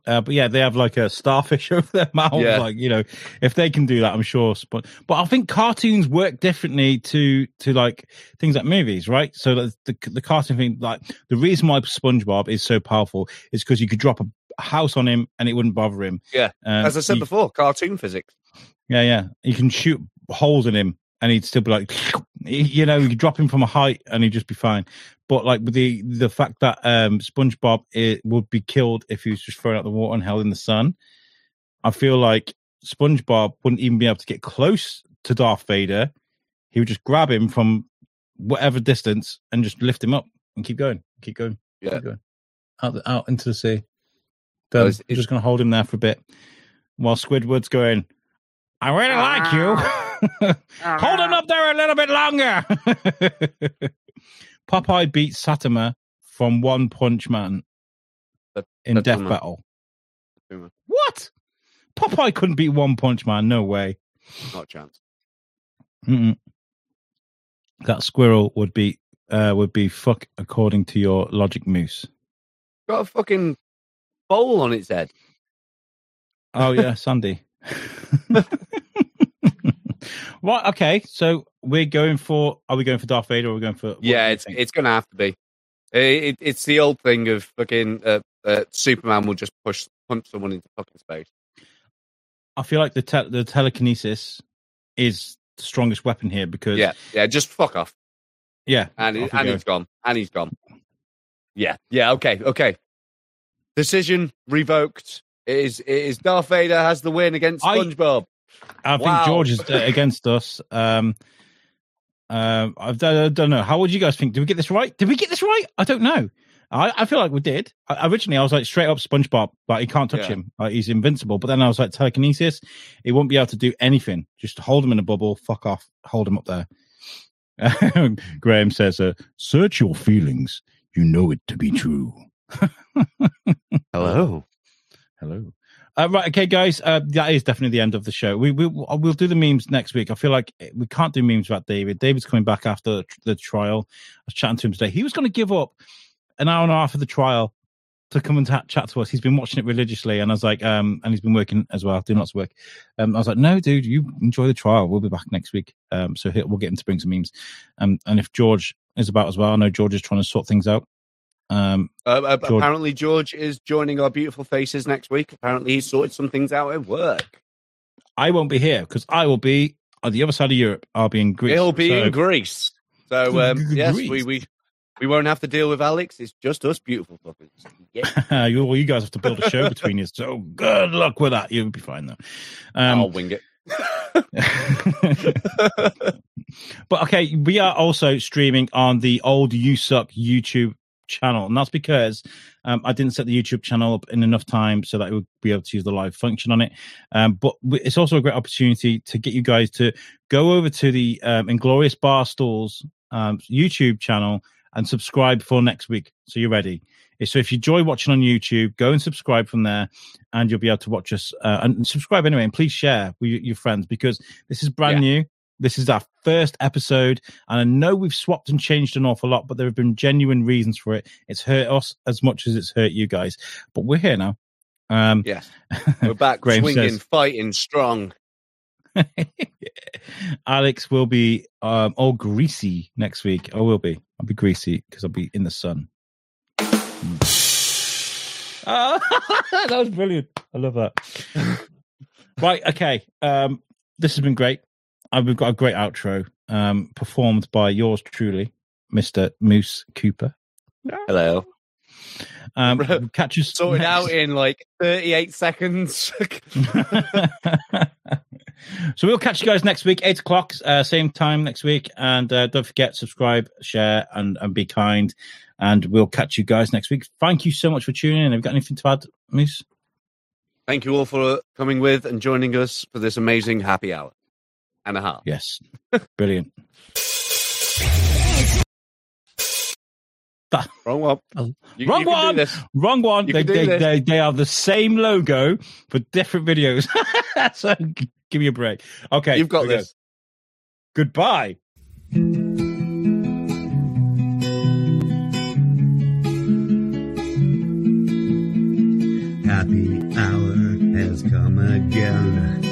Uh, but yeah, they have like a starfish over their mouth. Yeah. Like you know, if they can do that, I'm sure. But but I think cartoons work differently to to like things like movies, right? So the the, the cartoon thing, like the reason why SpongeBob is so powerful is because you could drop a house on him and it wouldn't bother him. Yeah, Um, as I said you- before, cartoon physics. Yeah, yeah. You can shoot holes in him and he'd still be like, you know, you could drop him from a height and he'd just be fine. But like with the the fact that um SpongeBob it would be killed if he was just thrown out the water and held in the sun, I feel like SpongeBob wouldn't even be able to get close to Darth Vader. He would just grab him from whatever distance and just lift him up and keep going, keep going, Yeah. keep going out the, out into the sea. Done. it's- I'm just going to hold him there for a bit while Squidward's going. I really like you. Hold him up there a little bit longer. Popeye beats Saitama from One Punch Man That- in that Death doesn't- Battle. What? Popeye couldn't beat One Punch Man. No way. Not a chance. Mm-mm. That squirrel would be uh, would be fuck according to your logic, Moose. Got a fucking bowl on its head. Oh yeah, Sandy. right. Okay. So we're going for. Are we going for Darth Vader? or Are we going for? yeah, it's it's gonna have to be. It, it, it's the old thing of fucking uh, uh, Superman will just push punch someone into fucking space. I feel like the te- the telekinesis is the strongest weapon here because Yeah, yeah, just fuck off. yeah, And off and go. he's gone. And he's gone. Yeah, yeah, okay, okay. Decision revoked. It is it is Darth Vader has the win against SpongeBob. I think Wow. George is uh, against us. Um, um, I don't, I don't know. How would you guys think? Did we get this right? Did we get this right? I don't know. I, I feel like we did. I, originally, I was like straight up SpongeBob, like he can't touch Yeah. him. Like, he's invincible. But then I was like telekinesis. He won't be able to do anything. Just hold him in a bubble. Fuck off. Hold him up there. Graham says, uh, "Search your feelings. You know it to be true." Hello. Hello. Uh, right, okay, guys. Uh, that is definitely the end of the show. We we we'll do the memes next week. I feel like we can't do memes about David. David's coming back after the trial. I was chatting to him today. He was going to give up an hour and a half of the trial to come and ta- chat to us. He's been watching it religiously, and I was like, um, and he's been working as well, doing lots of work. Um, I was like, no, dude, you enjoy the trial. We'll be back next week. Um, so we'll get him to bring some memes. Um, and if George is about as well, I know George is trying to sort things out. Um, Uh, uh, George- apparently, George is joining our beautiful faces next week. Apparently, he's sorted some things out at work. I won't be here because I will be on the other side of Europe. I'll be in Greece. He'll be So- in Greece. So, um, yes, Greece. we, we We won't have to deal with Alex. It's just us beautiful fuckers. Yeah, you, well, you guys have to build a show between you. So good luck with that. You'll be fine though. Um, I'll wing it. but okay, we are also streaming on the old You Suck YouTube channel, and that's because um, I didn't set the YouTube channel up in enough time so that it would be able to use the live function on it. Um, but it's also a great opportunity to get you guys to go over to the um, Inglorious Barstools um, YouTube channel and subscribe for next week, so you're ready. So if you enjoy watching on YouTube, go and subscribe from there, and you'll be able to watch us uh, and subscribe anyway. And please share with your, friends because this is brand Yeah. new. This is our first episode, and I know we've swapped and changed an awful lot, but there have been genuine reasons for it. It's hurt us as much as it's hurt you guys, but we're here now. Um, Yes, we're back swinging, says- fighting, strong. Alex will be um, all greasy next week. I will be. I'll be greasy because I'll be in the sun. Ah, that was brilliant. I love that. right. Okay. Um, this has been great. Uh, we've got a great outro um, performed by yours truly, Mr. Moose Cooper. Hello. Um, catch us Sorted next- out in like 38 seconds. so we'll catch you guys next week, eight o'clock, uh, same time next week. And uh, don't forget, subscribe, share, and, and be kind. And we'll catch you guys next week. Thank you so much for tuning in. Have you got anything to add, Moose? Thank you all for coming with and joining us for this amazing happy hour and a half. Yes. Brilliant. Uh, wrong one. You- Wrong you can do one. Wrong one. You They, they, they, they are the same logo for different videos. so give me a break. Okay. You've got here we go. this. Goodbye. Happy hour has come again.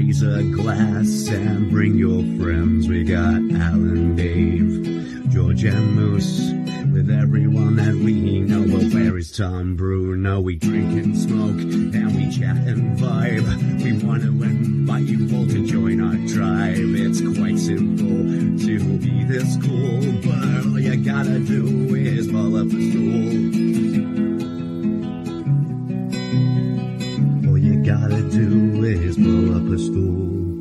Raise a glass and bring your friends. We got Alan, Dave, George, and Moose. With everyone that we know, well, where is Tom Bruno? We drink and smoke, and we chat and vibe. We want to invite you all to join our tribe. It's quite simple to be this cool, but all you gotta do is pull up a stool. Do is pull up a stool.